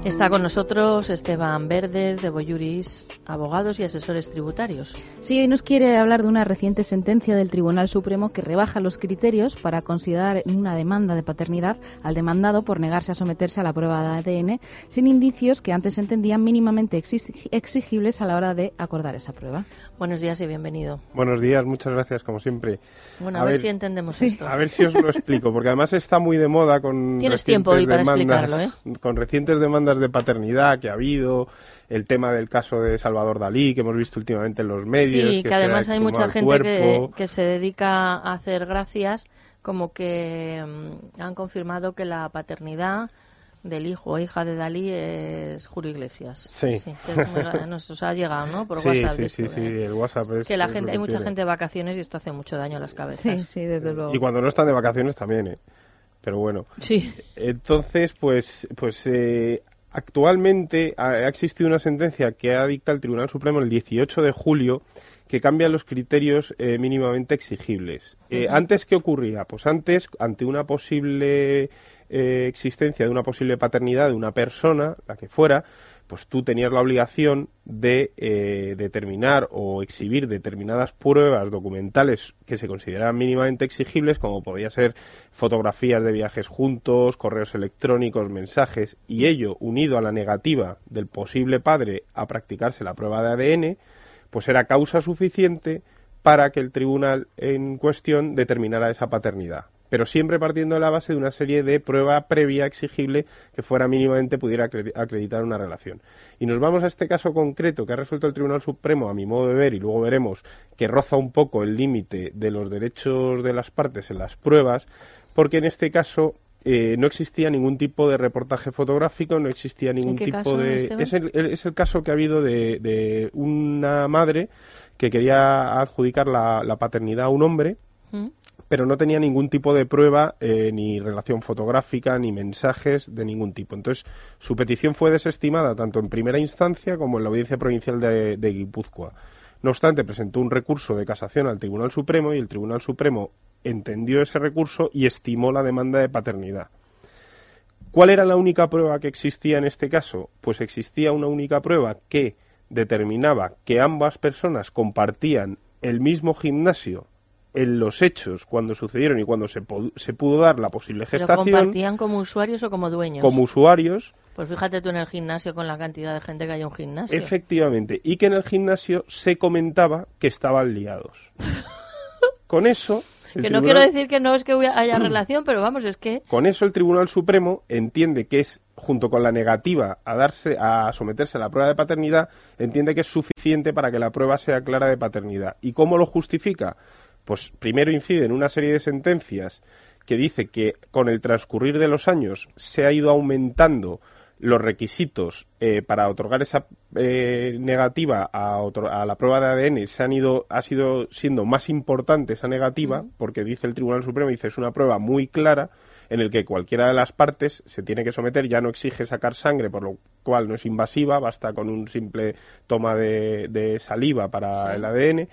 Está con nosotros Esteban Verdes de Boyuris, abogados y asesores tributarios. Sí, hoy nos quiere hablar de una reciente sentencia del Tribunal Supremo que rebaja los criterios para considerar una demanda de paternidad al demandado por negarse a someterse a la prueba de ADN sin indicios que antes se entendían mínimamente exigibles a la hora de acordar esa prueba. Buenos días y bienvenido. Buenos días, muchas gracias, como siempre. Bueno, a, ver, si entendemos esto. A ver si os lo explico, porque además está muy de moda con Tienes tiempo hoy para demandas, explicarlo, ¿eh? con recientes demandas de paternidad que ha habido, el tema del caso de Salvador Dalí que hemos visto últimamente en los medios. Sí, que, además ha hay mucha gente que, que se dedica a hacer gracias, como que mm, han confirmado que la paternidad del hijo o hija de Dalí es Julio Iglesias. Sí. que es muy gra- nos, os ha llegado, ¿no? Por sí, WhatsApp. sí, sí, sí, de- el WhatsApp es, que la gente, que hay mucha tiene. gente de vacaciones y esto hace mucho daño a las cabezas. Sí, sí, desde luego. Y cuando no están de vacaciones también, ¿eh? Pero bueno. Sí. Entonces, pues, pues eh, actualmente ha, existido una sentencia que ha dictado el Tribunal Supremo el 18 de julio que cambia los criterios eh, mínimamente exigibles. Eh. ¿Antes qué ocurría? Pues antes, ante una posible eh, existencia de una posible paternidad de una persona, la que fuera, pues tú tenías la obligación de eh, determinar o exhibir determinadas pruebas documentales que se consideraban mínimamente exigibles, como podía ser fotografías de viajes juntos, correos electrónicos, mensajes, y ello unido a la negativa del posible padre a practicarse la prueba de ADN, pues era causa suficiente para que el tribunal en cuestión determinara esa paternidad. Pero siempre partiendo de la base de una serie de prueba previa exigible que fuera mínimamente pudiera acre- acreditar una relación. Y nos vamos a este caso concreto que ha resuelto el Tribunal Supremo, a mi modo de ver, y luego veremos que roza un poco el límite de los derechos de las partes en las pruebas, porque en este caso eh, no existía ningún tipo de reportaje fotográfico, no existía ningún tipo caso, de... Es el, es el caso que ha habido de, de una madre que quería adjudicar la, la paternidad a un hombre, ¿Mm? Pero no tenía ningún tipo de prueba, eh, ni relación fotográfica, ni mensajes de ningún tipo. Entonces, su petición fue desestimada tanto en primera instancia como en la Audiencia Provincial de, de Guipúzcoa. No obstante, presentó un recurso de casación al Tribunal Supremo y el Tribunal Supremo entendió ese recurso y estimó la demanda de paternidad. ¿Cuál era la única prueba que existía en este caso? Pues existía una única prueba que determinaba que ambas personas compartían el mismo gimnasio en los hechos cuando sucedieron y cuando se, pudo dar la posible ¿Pero gestación compartían como usuarios o como dueños? como usuarios, Pues fíjate tú en el gimnasio con la cantidad de gente que hay en un gimnasio. efectivamente, y que en el gimnasio se comentaba que estaban liados. Con eso... el Que no quiero decir que no es que haya relación, pero vamos, es que Con eso el Tribunal Supremo entiende que es, junto con la negativa a darse, a someterse a la prueba de paternidad, entiende que es suficiente para que la prueba sea clara de paternidad. ¿Y cómo lo justifica? Pues primero incide en una serie de sentencias que dice que con el transcurrir de los años se ha ido aumentando los requisitos eh, para otorgar esa eh, negativa a, otro- a la prueba de ADN se han ido ha sido siendo más importante esa negativa porque dice el Tribunal Supremo dice es una prueba muy clara en el que cualquiera de las partes se tiene que someter ya no exige sacar sangre por lo cual no es invasiva basta con un simple toma de, de saliva para Sí. el ADN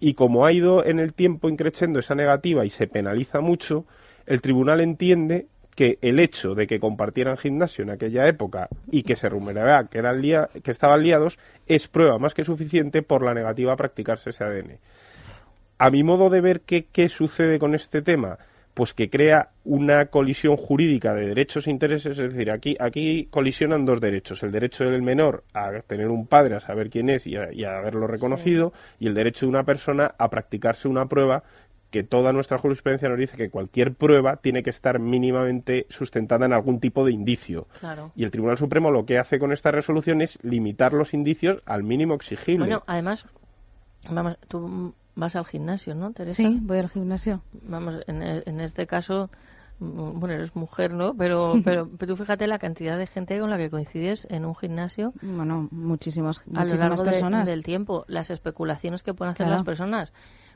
y como ha ido en el tiempo increciendo esa negativa y se penaliza mucho, el tribunal entiende que el hecho de que compartieran gimnasio en aquella época y que se rumoreaba que, eran que estaban liados es prueba más que suficiente por la negativa a practicarse ese ADN. A mi modo de ver qué, qué sucede con este tema, pues que crea una colisión jurídica de derechos e intereses, es decir, aquí, aquí colisionan dos derechos, el derecho del menor a tener un padre, a saber quién es y a, y a haberlo reconocido, y el derecho de una persona a practicarse una prueba que toda nuestra jurisprudencia nos dice que cualquier prueba tiene que estar mínimamente sustentada en algún tipo de indicio. Claro. Y el Tribunal Supremo lo que hace con esta resolución es limitar los indicios al mínimo exigible. Bueno, además, vamos, tú vas al gimnasio, ¿no, Teresa? Sí, voy al gimnasio. Vamos, en, e- en este caso, mm, bueno, eres mujer, ¿no? Pero, pero, pero tú fíjate la cantidad de gente con la que coincides en un gimnasio. Bueno, muchísimos, a lo muchísimas largo de- personas. del tiempo, las especulaciones que pueden hacer Claro. las personas.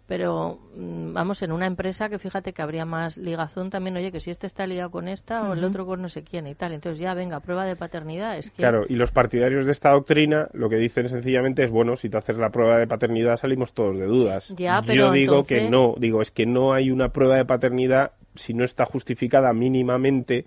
Pero, mm, vamos, en una empresa que fíjate que habría más ligazón también, oye, que si este está liado con esta o el otro con no sé quién y tal. Entonces ya, venga, prueba de paternidad. Es que... Claro, y los partidarios de esta doctrina lo que dicen sencillamente es, bueno, si te haces la prueba de paternidad salimos todos de dudas. Ya, Yo pero digo entonces- que no, digo, es que no hay una prueba de paternidad si no está justificada mínimamente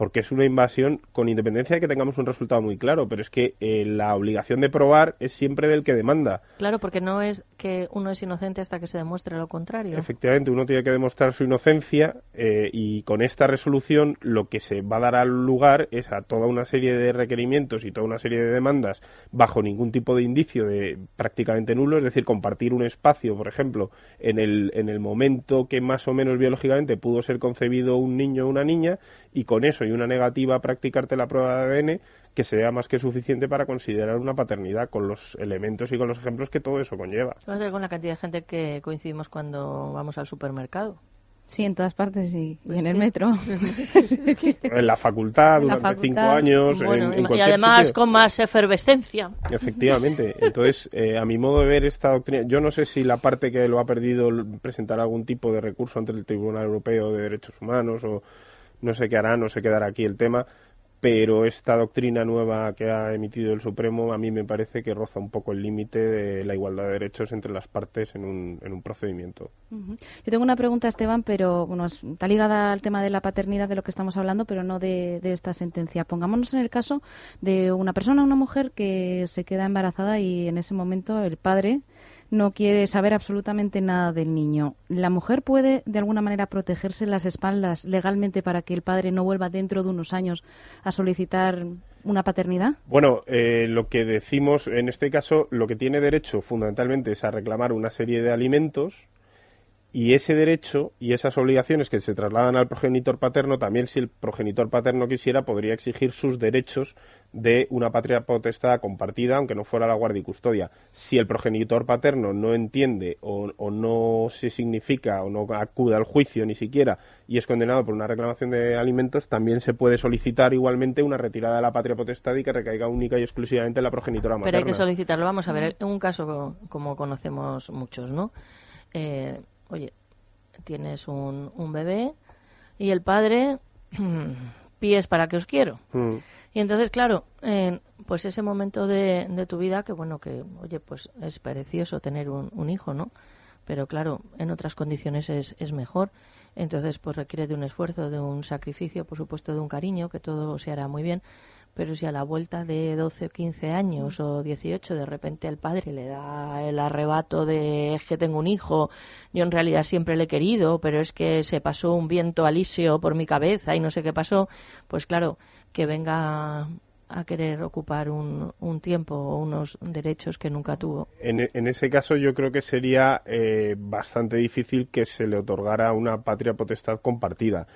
porque es una invasión con independencia de que tengamos un resultado muy claro, pero es que eh, la obligación de probar es siempre del que demanda. Claro, porque no es que uno es inocente hasta que se demuestre lo contrario. Efectivamente, uno tiene que demostrar su inocencia eh, y con esta resolución lo que se va a dar al lugar es a toda una serie de requerimientos y toda una serie de demandas bajo ningún tipo de indicio de prácticamente nulo, es decir, compartir un espacio, por ejemplo, en el, en el momento que más o menos biológicamente pudo ser concebido un niño o una niña y con eso y una negativa a practicarte la prueba de ADN que sea más que suficiente para considerar una paternidad con los elementos y con los ejemplos que todo eso conlleva. Fíjate con la cantidad de gente que coincidimos cuando vamos al supermercado. Sí, en todas partes y, y Pues en el metro. En la facultad, En la durante cinco años, Bueno, en, en y- además sitio. con más efervescencia. Efectivamente. Entonces, eh, a mi modo de ver esta doctrina, yo no sé si la parte que lo ha perdido presentará algún tipo de recurso ante el Tribunal Europeo de Derechos Humanos o no sé qué hará, no sé quedará aquí el tema, pero esta doctrina nueva que ha emitido el Supremo a mí me parece que roza un poco el límite de la igualdad de derechos entre las partes en un, en un procedimiento. Yo tengo una pregunta, Esteban, pero bueno, es- está ligada al tema de la paternidad de lo que estamos hablando, pero no de, de esta sentencia. Pongámonos en el caso de una persona, una mujer que se queda embarazada y en ese momento el padre no quiere saber absolutamente nada del niño. ¿La mujer puede de alguna manera protegerse las espaldas legalmente para que el padre no vuelva dentro de unos años a solicitar una paternidad? Bueno, eh, lo que decimos en este caso, lo que tiene derecho fundamentalmente es a reclamar una serie de alimentos y ese derecho y esas obligaciones que se trasladan al progenitor paterno, también si el progenitor paterno quisiera, podría exigir sus derechos de una patria potestad compartida, aunque no fuera la guardia y custodia. Si el progenitor paterno no entiende o, o no se significa o no acude al juicio ni siquiera y es condenado por una reclamación de alimentos, también se puede solicitar igualmente una retirada de la patria potestad y que recaiga única y exclusivamente en la progenitora materna. Pero hay que solicitarlo. Vamos a ver, un caso co- como conocemos muchos, ¿no? Eh, oye, tienes un, un bebé y el padre, pies para que os quiero. Mm. Y entonces, claro, eh, pues ese momento de, de tu vida, que bueno, que, oye, pues es precioso tener un, un hijo, ¿no? Pero claro, en otras condiciones es, es mejor. Entonces, pues requiere de un esfuerzo, de un sacrificio, por supuesto, de un cariño, que todo se hará muy bien. Pero si a la vuelta de 12 o 15 años o 18 de repente el padre le da el arrebato de es que tengo un hijo, yo en realidad siempre le he querido, pero es que se pasó un viento alisio por mi cabeza y no sé qué pasó, pues claro, que venga a querer ocupar un, un tiempo o unos derechos que nunca tuvo. En, en ese caso yo creo que sería eh, bastante difícil que se le otorgara una patria potestad compartida.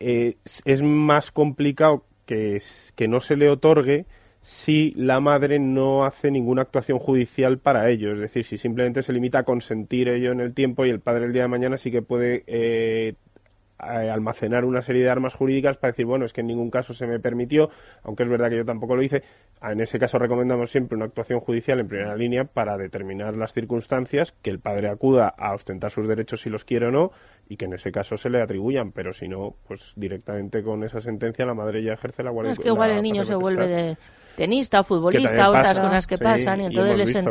Eh, es- es más complicado que, s- que no se le otorgue si la madre no hace ninguna actuación judicial para ello. Es decir, si simplemente se limita a consentir ello en el tiempo y el padre el día de mañana sí que puede eh, almacenar una serie de armas jurídicas para decir, bueno, es que en ningún caso se me permitió, aunque es verdad que yo tampoco lo hice. En ese caso recomendamos siempre una actuación judicial en primera línea para determinar las circunstancias, que el padre acuda a ostentar sus derechos si los quiere o no, y que en ese caso se le atribuyan, pero si no, pues directamente con esa sentencia la madre ya ejerce la No, guardia es que igual el niño se vuelve de tenista o futbolista otras cosas que sí, pasan y y entonces hemos les en-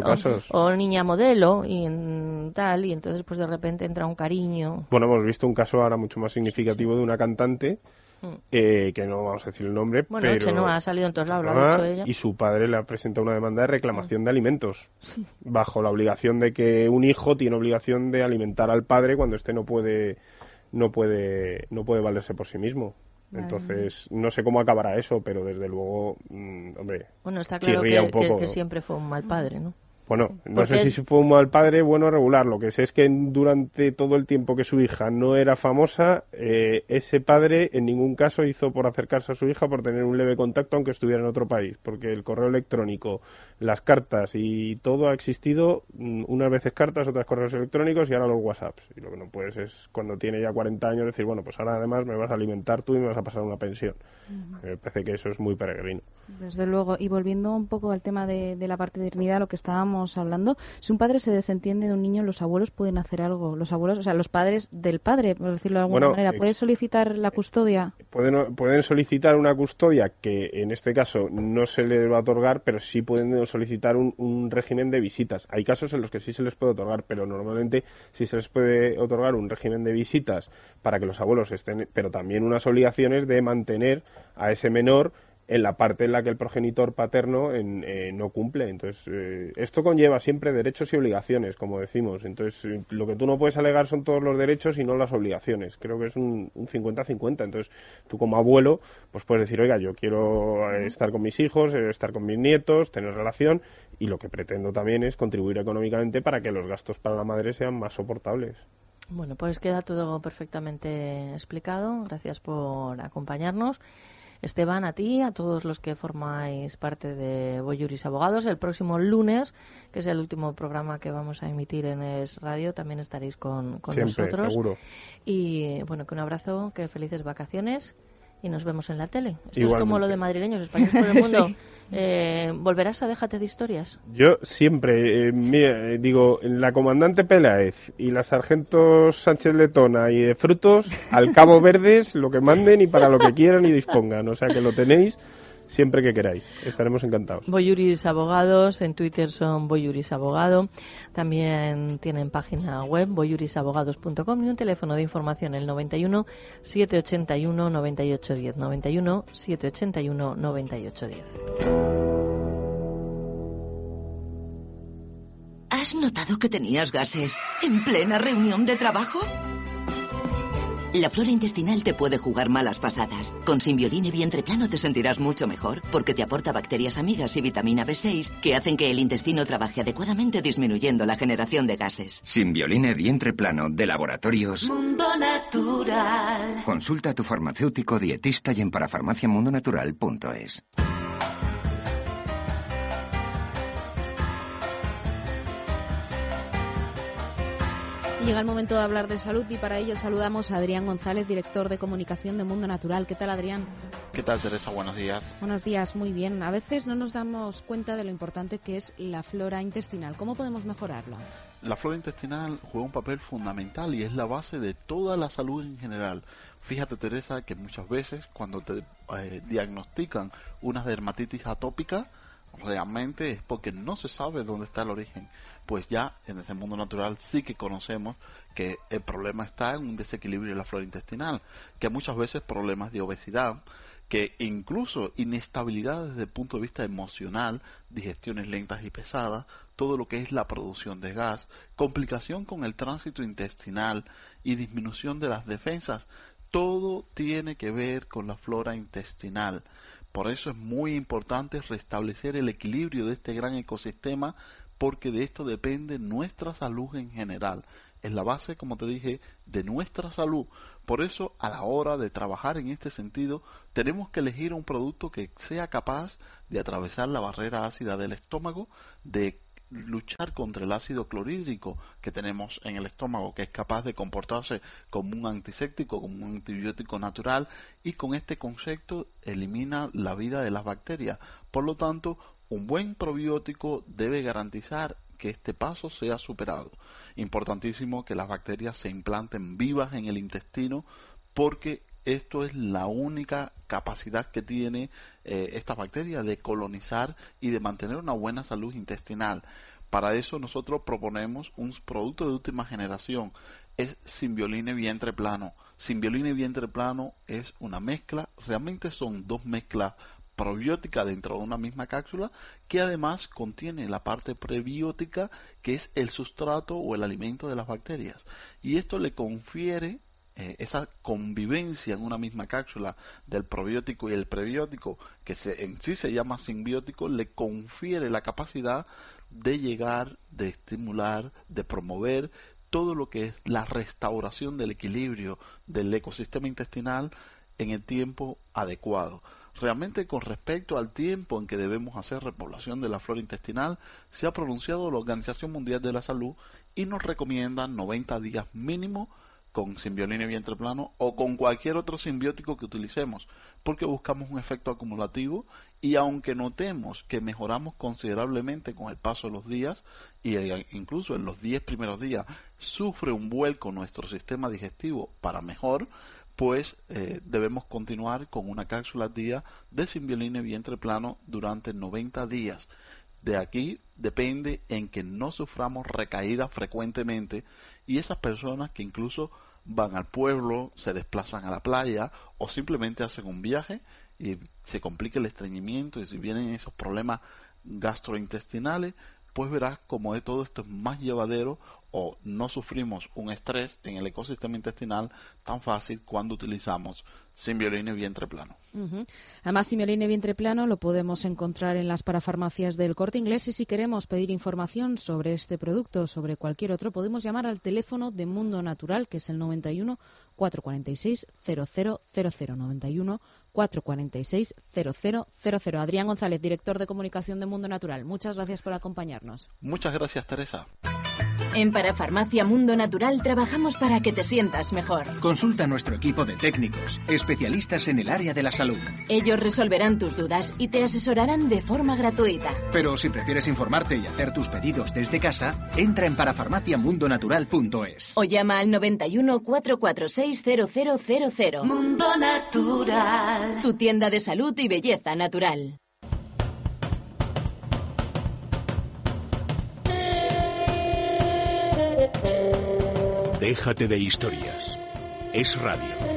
o, o niña modelo y en tal y entonces pues de repente entra un cariño. Bueno, hemos visto un caso ahora mucho más significativo de una cantante. Eh, que no vamos a decir el nombre, Bueno, pero... Chenoa ha salido en todos lados, lo ha dicho ella. Y su padre le ha presentado una demanda de reclamación de alimentos, bajo la obligación de que un hijo tiene obligación de alimentar al padre cuando éste no puede, no puede, no puede valerse por sí mismo. Entonces, no sé cómo acabará eso, pero desde luego, mm, hombre, Bueno, está claro chirría que, un poco. que- que siempre fue un mal padre, ¿no? Bueno, no Porque sé si fue un mal padre, bueno regular. Lo que sé es que durante todo el tiempo que su hija no era famosa, eh, ese padre en ningún caso hizo por acercarse a su hija por tener un leve contacto aunque estuviera en otro país. Porque el correo electrónico, las cartas y todo ha existido, mm, unas veces cartas, otras correos electrónicos y ahora los WhatsApps. Y lo que no puedes es, cuando tiene ya 40 años, decir, bueno, pues ahora además me vas a alimentar tú y me vas a pasar una pensión. Me parece que eso es muy peregrino. Desde luego. Y volviendo un poco al tema de, de la paternidad, lo que estábamos hablando, si un padre se desentiende de un niño, los abuelos pueden hacer algo. Los abuelos, o sea, los padres del padre, por decirlo de alguna Bueno, manera, ex- ¿puede solicitar la custodia? Pueden, pueden solicitar una custodia que en este caso no se les va a otorgar, pero sí pueden solicitar un, un régimen de visitas. Hay casos en los que sí se les puede otorgar, pero normalmente sí se les puede otorgar un régimen de visitas para que los abuelos estén, pero también unas obligaciones de mantener a ese menor en la parte en la que el progenitor paterno en- eh, no cumple. Entonces, eh, esto conlleva siempre derechos y obligaciones, como decimos. Entonces, eh, lo que tú no puedes alegar son todos los derechos y no las obligaciones. Creo que es un un 50-50. Entonces, tú como abuelo, pues puedes decir, oiga, yo quiero eh, estar con mis hijos, estar con mis nietos, tener relación, y lo que pretendo también es contribuir económicamente para que los gastos para la madre sean más soportables. Bueno, pues queda todo perfectamente explicado. Gracias por acompañarnos. Esteban, a ti, a todos los que formáis parte de Boyuris Abogados. El próximo lunes, que es el último programa que vamos a emitir en Es Radio, también estaréis con, con Siempre, nosotros. seguro. Y bueno, que un abrazo, que felices vacaciones y nos vemos en la tele. Esto es como lo de madrileños españoles por el mundo. Sí. Eh, ¿Volverás a Déjate de historias? Yo siempre, eh, mira, eh, digo, la comandante Peláez y la sargento Sánchez Letona y de Frutos, al Cabo Verdes, lo que manden y para lo que quieran y dispongan. O sea que lo tenéis siempre que queráis. Estaremos encantados. Boyuris Abogados, en Twitter son Boyuris Abogado. También tienen página web boyurisabogados.com y un teléfono de información el 91 781 9810. 91 781 9810. ¿Has notado que tenías gases en plena reunión de trabajo? La flora intestinal te puede jugar malas pasadas. Con Simbioline Vientre Plano te sentirás mucho mejor porque te aporta bacterias amigas y vitamina B6 que hacen que el intestino trabaje adecuadamente disminuyendo la generación de gases. Simbioline Vientre Plano de Laboratorios Mundo Natural. Consulta a tu farmacéutico dietista y en parafarmaciamundonatural.es. Llega el momento de hablar de salud y para ello saludamos a Adrián González, director de comunicación de Mundo Natural. ¿Qué tal, Adrián? ¿Qué tal, Teresa? Buenos días. Buenos días, muy bien. A veces no nos damos cuenta de lo importante que es la flora intestinal. ¿Cómo podemos mejorarla? La flora intestinal juega un papel fundamental y es la base de toda la salud en general. Fíjate, Teresa, que muchas veces cuando te eh, diagnostican una dermatitis atópica, realmente es porque no se sabe dónde está el origen. Pues ya en ese mundo natural sí que conocemos que el problema está en un desequilibrio de la flora intestinal, que muchas veces problemas de obesidad, que incluso inestabilidad desde el punto de vista emocional, digestiones lentas y pesadas, todo lo que es la producción de gas, complicación con el tránsito intestinal y disminución de las defensas, todo tiene que ver con la flora intestinal. Por eso es muy importante restablecer el equilibrio de este gran ecosistema porque de esto depende nuestra salud en general. Es la base, como te dije, de nuestra salud. Por eso, a la hora de trabajar en este sentido, tenemos que elegir un producto que sea capaz de atravesar la barrera ácida del estómago, de luchar contra el ácido clorhídrico que tenemos en el estómago, que es capaz de comportarse como un antiséptico, como un antibiótico natural, y con este concepto elimina la vida de las bacterias. Por lo tanto, un buen probiótico debe garantizar que este paso sea superado. Importantísimo que las bacterias se implanten vivas en el intestino porque esto es la única capacidad que tiene eh, esta bacteria de colonizar y de mantener una buena salud intestinal. Para eso nosotros proponemos un producto de última generación, es Simbioline Vientre Plano. Simbioline Vientre Plano es una mezcla, realmente son dos mezclas probiótica dentro de una misma cápsula que además contiene la parte prebiótica que es el sustrato o el alimento de las bacterias y esto le confiere eh, esa convivencia en una misma cápsula del probiótico y el prebiótico que se, en sí se llama simbiótico le confiere la capacidad de llegar de estimular de promover todo lo que es la restauración del equilibrio del ecosistema intestinal en el tiempo adecuado. Realmente con respecto al tiempo en que debemos hacer repoblación de la flora intestinal, se ha pronunciado la Organización Mundial de la Salud y nos recomienda 90 días mínimo con simbiolina y vientre plano o con cualquier otro simbiótico que utilicemos, porque buscamos un efecto acumulativo y aunque notemos que mejoramos considerablemente con el paso de los días y eh, incluso en los 10 primeros días sufre un vuelco nuestro sistema digestivo para mejor, pues eh, debemos continuar con una cápsula día de simbiolina y vientre plano durante 90 días. De aquí depende en que no suframos recaídas frecuentemente y esas personas que incluso van al pueblo, se desplazan a la playa o simplemente hacen un viaje y se complica el estreñimiento y si vienen esos problemas gastrointestinales, pues verás como de todo esto es más llevadero o no sufrimos un estrés en el ecosistema intestinal tan fácil cuando utilizamos Simbioline vientre plano. Además, Simbioline vientre plano lo podemos encontrar en las parafarmacias del Corte Inglés y si queremos pedir información sobre este producto o sobre cualquier otro, podemos llamar al teléfono de Mundo Natural, que es el 91 446 0000 91 446 0000. Adrián González, director de comunicación de Mundo Natural. Muchas gracias por acompañarnos. Muchas gracias, Teresa. En Parafarmacia Mundo Natural trabajamos para que te sientas mejor. Consulta a nuestro equipo de técnicos, especialistas en el área de la salud. Ellos resolverán tus dudas y te asesorarán de forma gratuita. Pero si prefieres informarte y hacer tus pedidos desde casa, entra en parafarmaciamundonatural.es. O llama al 91 446 0000. Mundo Natural. Tu tienda de salud y belleza natural. Déjate de historias. Es radio.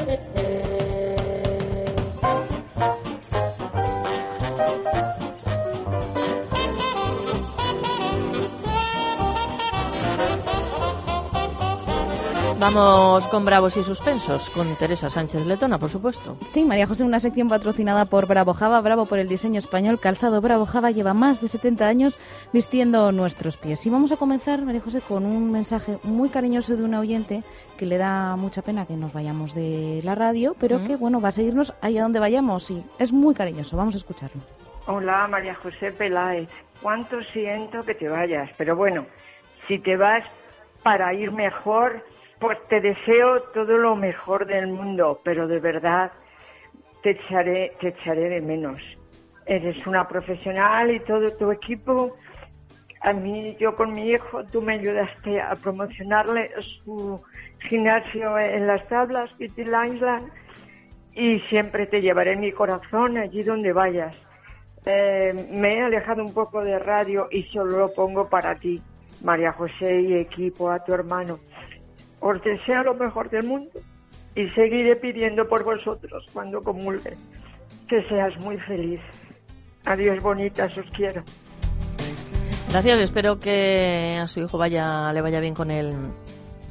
Vamos con Bravos y Suspensos, con Teresa Sánchez Letona, por supuesto. Sí, María José, una sección patrocinada por Bravo Java. Bravo por el diseño español. Calzado Bravo Java lleva más de 70 años vistiendo nuestros pies. Y vamos a comenzar, María José, con un mensaje muy cariñoso de una oyente que le da mucha pena que nos vayamos de la radio, pero que, bueno, va a seguirnos allá donde vayamos y es muy cariñoso. Vamos a escucharlo. Hola, María José Peláez. Cuánto siento que te vayas, pero bueno, si te vas para ir mejor, pues te deseo todo lo mejor del mundo, pero de verdad te echaré, te echaré de menos. Eres una profesional y todo tu equipo. A mí, yo con mi hijo, tú me ayudaste a promocionarle su gimnasio en las tablas, Little Island, y siempre te llevaré en mi corazón allí donde vayas. Eh, me he alejado un poco de radio y solo lo pongo para ti, María José y equipo, a tu hermano. Os deseo lo mejor del mundo y seguiré pidiendo por vosotros cuando comulgue. Que seas muy feliz. Adiós, bonitas, os quiero. Gracias, espero que a su hijo vaya, le vaya bien con el,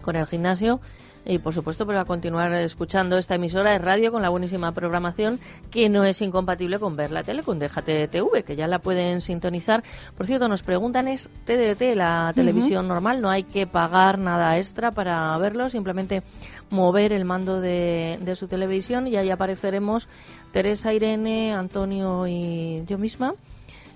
con el gimnasio y por supuesto para continuar escuchando esta emisora de radio con la buenísima programación que no es incompatible con ver la tele con Déjate TV, que ya la pueden sintonizar. Por cierto, nos preguntan, ¿es TDT la televisión normal? No hay que pagar nada extra para verlo, simplemente mover el mando de, de su televisión y ahí apareceremos Teresa, Irene, Antonio y yo misma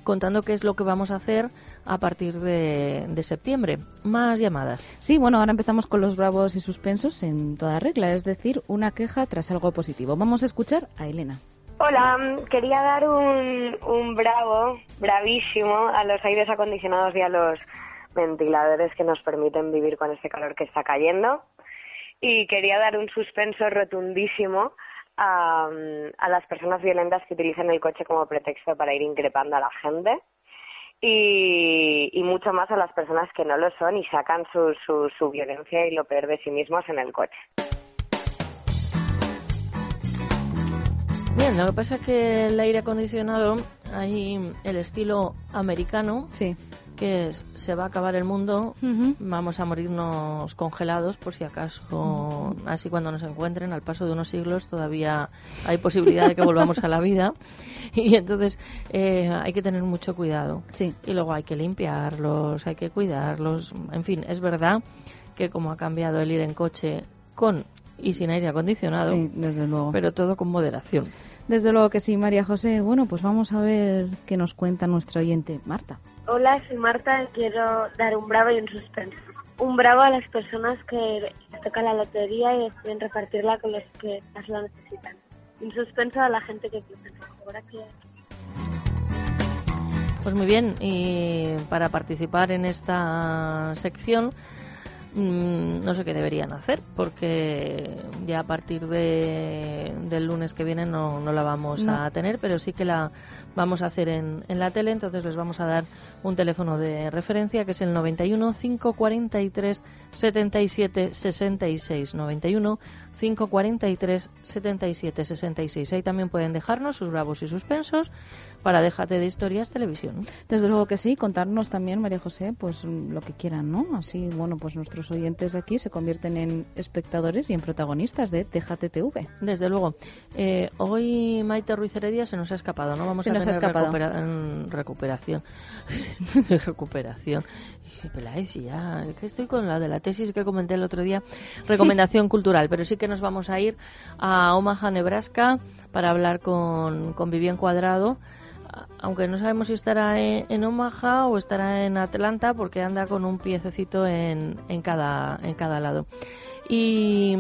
contando qué es lo que vamos a hacer a partir de, de, septiembre. Más llamadas. Sí, bueno, ahora empezamos con los bravos y suspensos en toda regla, es decir, una queja tras algo positivo. Vamos a escuchar a Elena. Hola, quería dar un, un bravo, bravísimo, a los aires acondicionados y a los ventiladores que nos permiten vivir con este calor que está cayendo. Y quería dar un suspenso rotundísimo a, a, las personas violentas que utilizan el coche como pretexto para ir increpando a la gente y, y mucho más a las personas que no lo son y sacan su, su, su violencia y lo peor de sí mismos en el coche. Bien, lo que pasa es que el aire acondicionado, hay el estilo americano, sí. Que es, se va a acabar el mundo, uh -huh. vamos a morirnos congelados por si acaso, uh -huh. así cuando nos encuentren al paso de unos siglos todavía hay posibilidad de que volvamos a la vida y entonces eh, hay que tener mucho cuidado. Sí. Y luego hay que limpiarlos, hay que cuidarlos, en fin, es verdad que como ha cambiado el ir en coche con y sin aire acondicionado, sí, desde luego. pero todo con moderación. Desde luego que sí, María José. Bueno, pues vamos a ver qué nos cuenta nuestro oyente, Marta. Hola, soy Marta y quiero dar un bravo y un suspenso. Un bravo a las personas que les toca la lotería y deciden repartirla con los que más lo necesitan. Un suspenso a la gente que piensa Gracias. Pues muy bien, y para participar en esta sección Mm, no sé qué deberían hacer porque ya a partir de, del lunes que viene no, no la vamos No. a tener pero sí que la vamos a hacer en, en la tele. Entonces les vamos a dar un teléfono de referencia que es el 91 543 77 66 91 543 77 66 ahí también pueden dejarnos sus bravos y suspensos para Déjate de Historias Televisión. Desde luego que sí, contarnos también, María José, pues lo que quieran, ¿no? Así, bueno, pues nuestros oyentes de aquí se convierten en espectadores y en protagonistas de Déjate TV. Desde luego. Eh, hoy Maite Ruiz Heredia se nos ha escapado, ¿no? Vamos Se a nos ha escapado. recupera- mm, recuperación. ya, que estoy con la de la tesis que comenté el otro día, recomendación cultural, pero sí que nos vamos a ir a Omaha, Nebraska, para hablar con, con Vivian Cuadrado, aunque no sabemos si estará en, en Omaha o estará en Atlanta, porque anda con un piececito en, en, cada, en cada lado. Y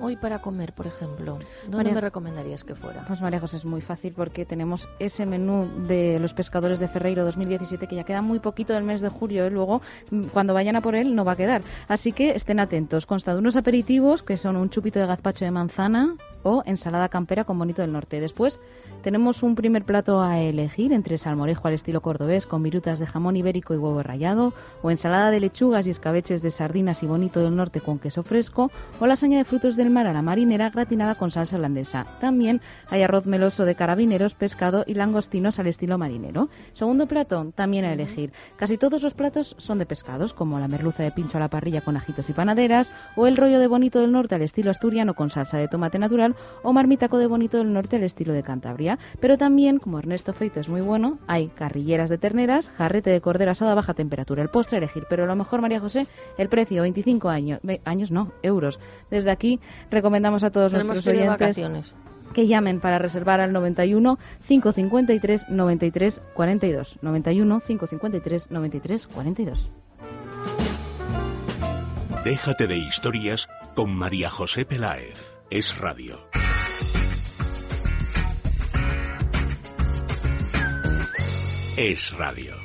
hoy para comer, por ejemplo, ¿dónde María- me recomendarías que fuera? Pues María José es muy fácil porque tenemos ese menú de los pescadores de Ferreiro 2017 que ya queda muy poquito del mes de julio y luego mm, cuando vayan a por él no va a quedar. Así que estén atentos. Consta de unos aperitivos que son un chupito de gazpacho de manzana o ensalada campera con bonito del norte. Después Tenemos un primer plato a elegir entre salmorejo al estilo cordobés con virutas de jamón ibérico y huevo rallado, o ensalada de lechugas y escabeches de sardinas y bonito del norte con queso fresco, o lasaña de frutos del mar a la marinera gratinada con salsa holandesa. También hay arroz meloso de carabineros, pescado y langostinos al estilo marinero. Segundo plato, también a elegir. Casi todos los platos son de pescados, como la merluza de pincho a la parrilla con ajitos y panaderas, o el rollo de bonito del norte al estilo asturiano con salsa de tomate natural, o marmitaco de bonito del norte al estilo de Cantabria. Pero también, como Ernesto Feito es muy bueno, hay carrilleras de terneras, jarrete de cordero asado a baja temperatura. El postre elegir, pero lo mejor, María José, el precio, 25 años, años no, euros. Desde aquí recomendamos a todos nuestros oyentes que llamen para reservar al 91 553 93 42. 91 553 93 42. Déjate de historias con María José Peláez. Es radio. Es radio.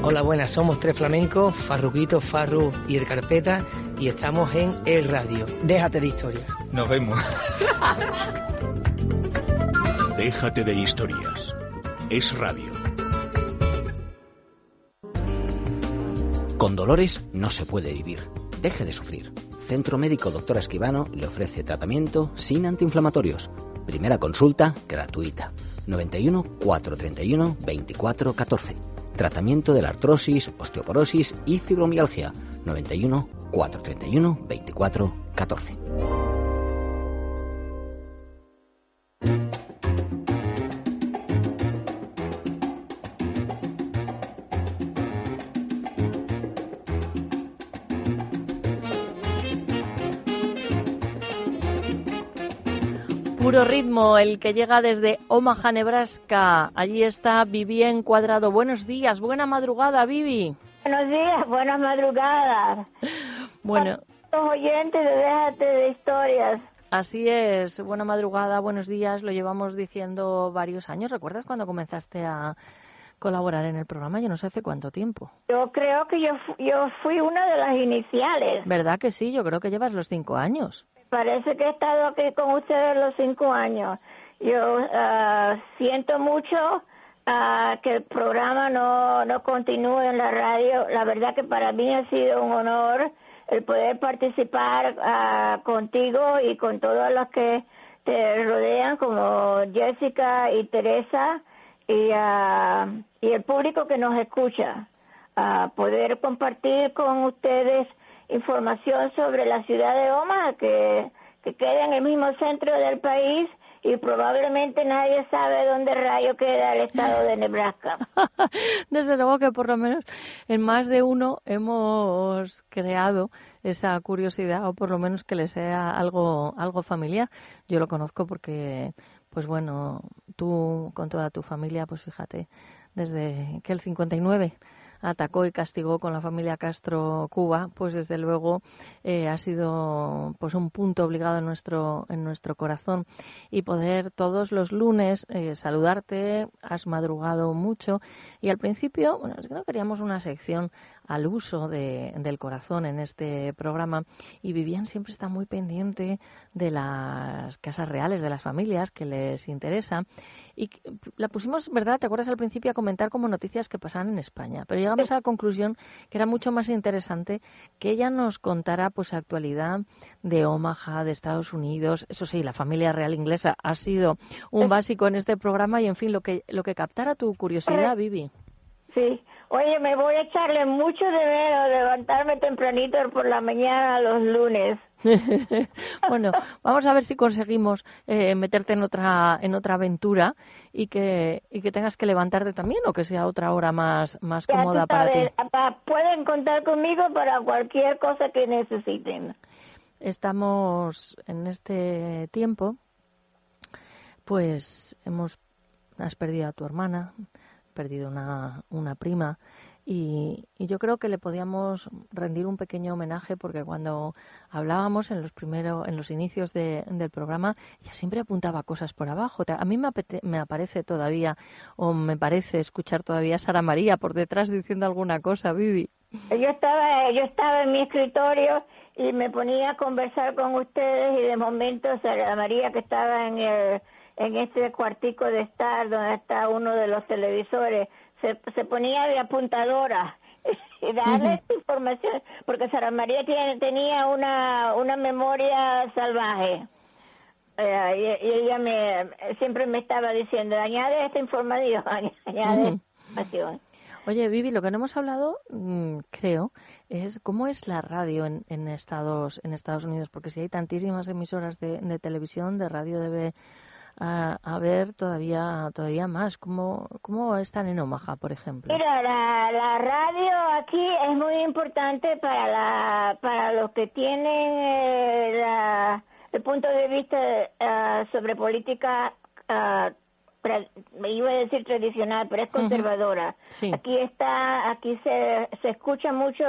Hola, buenas, somos tres flamencos, Farruquito, Farru y el Carpeta, y estamos en El Radio. Déjate de historias. Nos vemos. Déjate de historias. Es radio. Con dolores no se puede vivir. Deje de sufrir. Centro Médico Doctora Esquivano le ofrece tratamiento sin antiinflamatorios Primera consulta gratuita. 91 431 24 14. Tratamiento de la artrosis, osteoporosis y fibromialgia. 91 431 24 14. Puro ritmo, el que llega desde Omaha, Nebraska. Allí está Vivien Cuadrado. Buenos días, buena madrugada, Vivi. Buenos días, buenas madrugadas. Bueno. Los oyentes Déjate de Historias. Así es, buena madrugada, buenos días. Lo llevamos diciendo varios años. ¿Recuerdas cuando comenzaste a colaborar en el programa? Yo no sé hace cuánto tiempo. Yo creo que yo, yo fui una de las iniciales. ¿Verdad que sí? Yo creo que llevas los cinco años. Parece que he estado aquí con ustedes los cinco años. Yo ah, siento mucho ah, que el programa no, no continúe en la radio. La verdad que para mí ha sido un honor el poder participar ah, contigo y con todos los que te rodean, como Jessica y Teresa, y, y el público que nos escucha. poder compartir con ustedes información sobre la ciudad de Omaha, que, que queda en el mismo centro del país y probablemente nadie sabe dónde rayo queda el estado de Nebraska. Desde luego que por lo menos en más de uno hemos creado esa curiosidad o por lo menos que le sea algo algo familiar. Yo lo conozco porque pues bueno, tú con toda tu familia, pues fíjate, desde que el 59 atacó y castigó con la familia Castro Cuba, pues desde luego eh, ha sido pues un punto obligado en nuestro en nuestro corazón y poder todos los lunes eh, saludarte. Has madrugado mucho y al principio, bueno, es que no queríamos una sección al uso de, del corazón en este programa y Vivian siempre está muy pendiente de las casas reales, de las familias que les interesa y la pusimos, ¿verdad? ¿Te acuerdas al principio a comentar como noticias que pasaban en España? Pero llegamos a la conclusión que era mucho más interesante que ella nos contara pues actualidad de Omaha, de Estados Unidos, eso sí, la familia real inglesa ha sido un básico en este programa y en fin, lo que lo que captara tu curiosidad, Vivi. Sí, Oye, me voy a echarle mucho de menos levantarme tempranito por la mañana los lunes. bueno, vamos a ver si conseguimos eh, meterte en otra en otra aventura y que y que tengas que levantarte también o que sea otra hora más más cómoda para ti. Pueden contar conmigo para cualquier cosa que necesiten. Estamos en este tiempo, pues hemos has perdido a tu hermana, perdido una, una prima y, yo creo que le podíamos rendir un pequeño homenaje porque cuando hablábamos en los primeros, en los inicios del programa, ella siempre apuntaba cosas por abajo. A mí me, me aparece todavía, o me parece escuchar todavía a Sara María por detrás diciendo alguna cosa, Vivi. Yo estaba, yo estaba en mi escritorio y me ponía a conversar con ustedes y de momento Sara María que estaba en el en este cuartico de estar donde está uno de los televisores se, se ponía de apuntadora y darle esta información porque Sara María tiene, tenía una una memoria salvaje. Eh, y, y ella me siempre me estaba diciendo añade esta información añade esta información Oye, Vivi, lo que no hemos hablado, mm, creo, es cómo es la radio en, en Estados en Estados Unidos, porque si hay tantísimas emisoras de, de televisión, de radio debe ah, haber todavía todavía más. ¿Cómo, ¿Cómo están en Omaha, por ejemplo? Mira, la, la radio aquí es muy importante para la para los que tienen eh, la- el punto de vista ah, sobre política, ah, me iba a decir tradicional, pero es conservadora. Sí. Aquí está, aquí se, se escucha mucho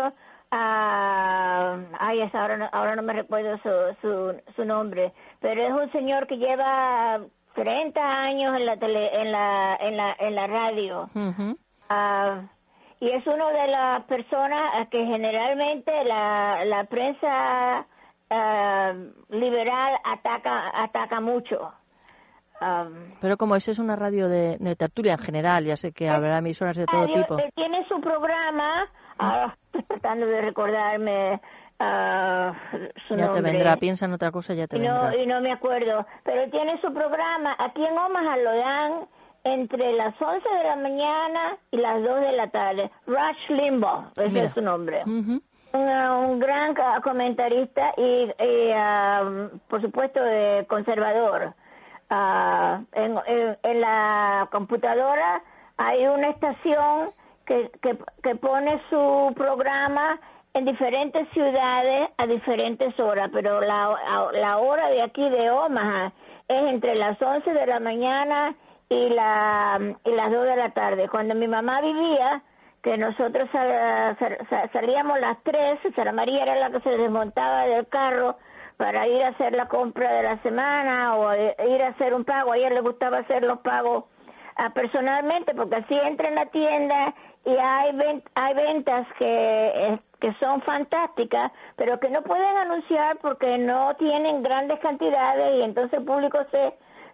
a, ay, es ahora, no- ahora no me recuerdo su, su, su nombre, pero es un señor que lleva 30 años en la tele, en la, en la, en la radio. Ah, y es una de las personas que generalmente la, la prensa ah, liberal ataca ataca mucho. Um, Pero como esa es una radio de, de tertulia en general, ya sé que habrá emisoras de todo radio, tipo. él tiene su programa, ahora estoy tratando de recordarme ah, su Ya te nombre. vendrá, piensa en otra cosa, ya te y no, vendrá. y no me acuerdo, pero tiene su programa, aquí en Omaha lo dan entre las 11 de la mañana y las 2 de la tarde. Rush Limbaugh, ese Mira. es su nombre. Un, un gran comentarista y, y, por supuesto, eh, conservador. Ah, en, en- en la computadora hay una estación que, que, que pone su programa en diferentes ciudades a diferentes horas, pero la, la hora de aquí de Omaha es entre las 11 de la mañana y, la, y las 2 de la tarde. Cuando mi mamá vivía, que nosotros sal- sal- sal- salíamos las 3, Sara María era la que se desmontaba del carro para ir a hacer la compra de la semana o ir a hacer un pago. A ella le gustaba hacer los pagos ah, personalmente porque así entra en la tienda y hay hay ventas que que son fantásticas pero que no pueden anunciar porque no tienen grandes cantidades y entonces el público se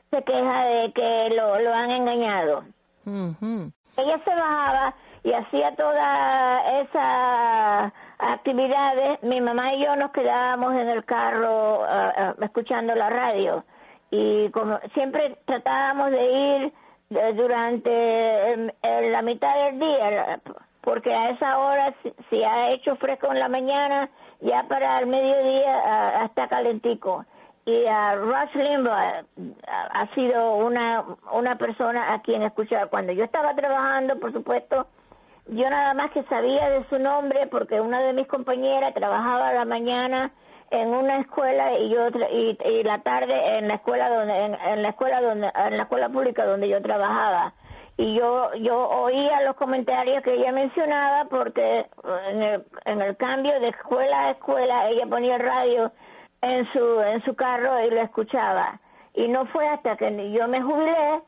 se queja de que lo, lo han engañado Ujú. ella se bajaba y hacía todas esas actividades. Mi mamá y yo nos quedábamos en el carro ah, escuchando la radio y como siempre tratábamos de ir durante em, eh, la mitad del día porque a esa hora si, ha hecho fresco en la mañana ya para el mediodía ah, está calentico. Y a Rush Limbaugh eh, ha sido una una persona a quien escuchar cuando yo estaba trabajando por supuesto yo nada más que sabía de su nombre porque una de mis compañeras trabajaba a la mañana en una escuela y yo y, la tarde en la escuela donde en, la escuela donde en la escuela pública donde yo trabajaba. Y yo yo oía los comentarios que ella mencionaba porque eh, en el, en el cambio de escuela a escuela ella ponía radio en su en su carro y lo escuchaba. Y no fue hasta que yo me jubilé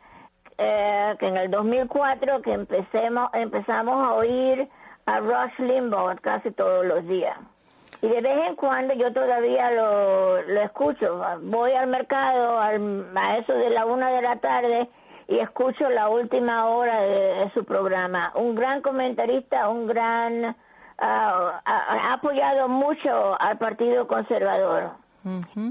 eh, que en el 2004 que empecemos empezamos a oír a Rush Limbaugh casi todos los días y de vez en cuando yo todavía lo, lo escucho voy al mercado al, a eso de la una de la tarde y escucho la última hora de, de su programa un gran comentarista un gran ah, ha, ha apoyado mucho al partido conservador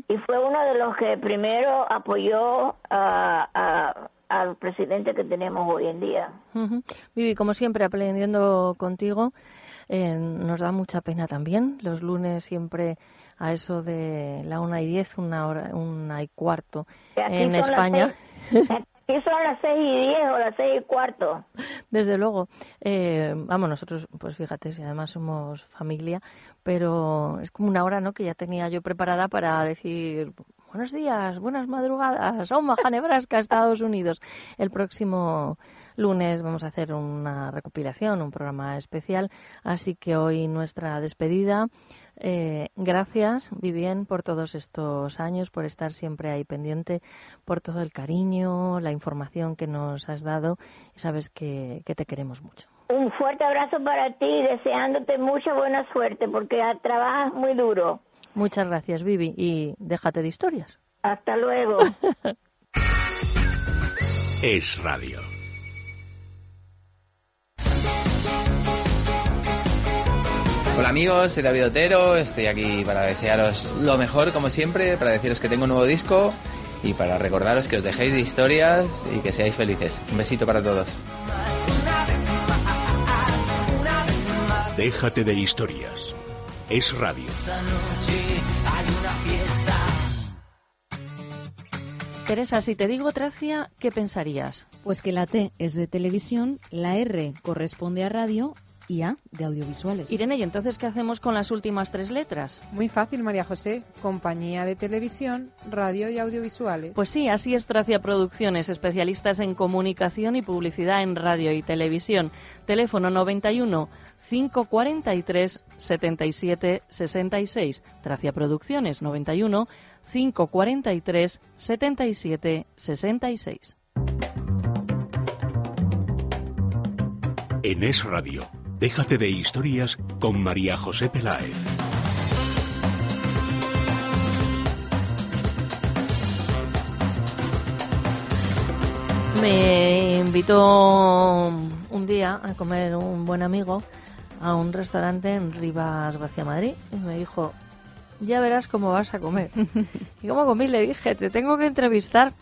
y fue uno de los que primero apoyó a- a- al presidente que tenemos hoy en día. Ujú. Vivi, como siempre, aprendiendo contigo. Eh, nos da mucha pena también. Los lunes siempre a eso de la una y diez, una hora, una y cuarto en España. aquí son las seis y diez o las seis y cuarto. Desde luego. Eh, vamos, nosotros, pues fíjate, si además somos familia, pero es como una hora, ¿no? Que ya tenía yo preparada para decir buenos días, buenas madrugadas, Omaha, Nebraska, Estados Unidos. El próximo lunes vamos a hacer una recopilación, un programa especial, así que hoy nuestra despedida. Eh, gracias, Vivien, por todos estos años, por estar siempre ahí pendiente, por todo el cariño, la información que nos has dado y sabes que, que te queremos mucho. Un fuerte abrazo para ti, deseándote mucha buena suerte porque trabajas muy duro. Muchas gracias, Vivi, y déjate de historias. Hasta luego. Es radio. Hola amigos, soy David Otero, estoy aquí para desearos lo mejor como siempre, para deciros que tengo un nuevo disco y para recordaros que os dejéis de historias y que seáis felices. Un besito para todos. Déjate de historias. Es radio. Teresa, si te digo Tracia, ¿qué pensarías? Pues que la T es de televisión, la R corresponde a radio y A de audiovisuales. Irene, ¿y entonces qué hacemos con las últimas tres letras? Muy fácil, María José. Compañía de televisión, radio y audiovisuales. Pues sí, así es Tracia Producciones, especialistas en comunicación y publicidad en radio y televisión. Teléfono 91 543 77 66. Tracia Producciones 91 543 77 66. En Es Radio, déjate de historias con María José Peláez. Me invitó un día a comer un buen amigo a un restaurante en Rivas Vacia Madrid y me dijo, ya verás cómo vas a comer. y como comí le dije, te tengo que entrevistar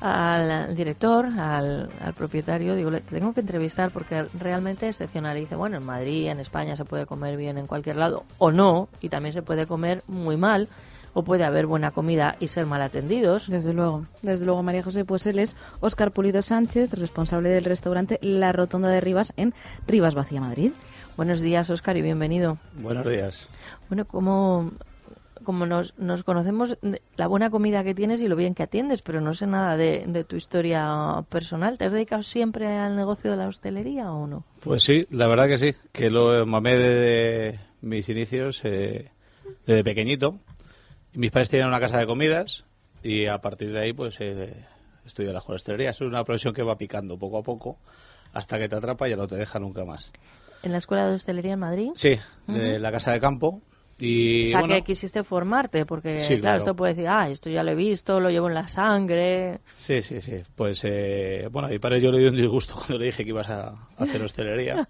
al director, al, al propietario, digo, le tengo que entrevistar porque realmente es excepcional. Y dice, bueno, en Madrid, en España se puede comer bien en cualquier lado, o no, y también se puede comer muy mal, o puede haber buena comida y ser mal atendidos. Desde luego, desde luego, María José, pues él es Óscar Pulido Sánchez, responsable del restaurante La Rotonda de Rivas en Rivas Vacía Madrid. Buenos días, Óscar, y bienvenido. Buenos días. Bueno, como como nos, nos conocemos la buena comida que tienes y lo bien que atiendes, pero no sé nada de, de, tu historia personal. ¿Te has dedicado siempre al negocio de la hostelería o no? Pues sí, la verdad que sí, que lo mamé desde mis inicios, eh, desde pequeñito. Mis padres tenían una casa de comidas y a partir de ahí pues eh, estudié la hostelería. Es una profesión que va picando poco a poco hasta que te atrapa y ya no te deja nunca más. ¿En la escuela de hostelería en Madrid? Sí, uh -huh. de la casa de campo. Y, o sea, bueno, que quisiste formarte, porque, sí, claro, claro, esto puede decir, ah, esto ya lo he visto, lo llevo en la sangre. Sí, sí, sí. Pues, eh, bueno, a mi padre yo le di un disgusto cuando le dije que ibas a, a hacer hostelería.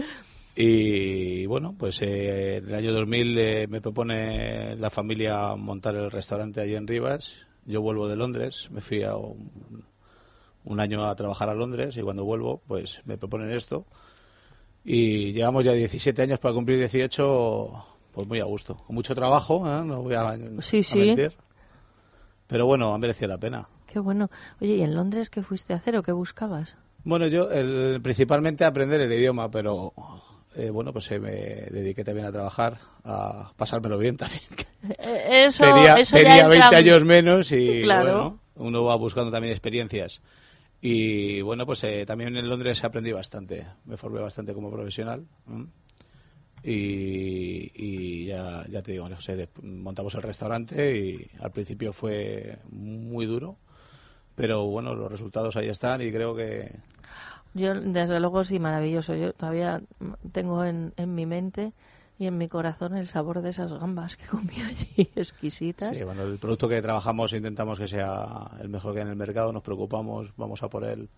y, bueno, pues eh, en el año 2000 eh, me propone la familia montar el restaurante allí en Rivas. Yo vuelvo de Londres, me fui a un, un año a trabajar a Londres y cuando vuelvo, pues me proponen esto. Y llevamos ya 17 años para cumplir 18 pues muy a gusto. Con mucho trabajo, ¿eh? no voy a, sí, a sí. mentir. Pero bueno, ha merecido la pena. Qué bueno. Oye, ¿y en Londres qué fuiste a hacer o qué buscabas? Bueno, yo el, principalmente aprender el idioma, pero eh, bueno, pues eh, me dediqué también a trabajar, a pasármelo bien también. Eso, tenía eso tenía ya 20 entra... años menos y claro. bueno, uno va buscando también experiencias. Y bueno, pues eh, también en Londres aprendí bastante, me formé bastante como profesional. ¿eh? Y, y, ya, ya te digo, no sé, montamos el restaurante y al principio fue muy duro, pero bueno, los resultados ahí están y creo que... Yo, desde luego, sí, maravilloso. Yo todavía tengo en, en mi mente y en mi corazón el sabor de esas gambas que comí allí, exquisitas. Sí, bueno, el producto que trabajamos intentamos que sea el mejor que hay en el mercado, nos preocupamos, vamos a por él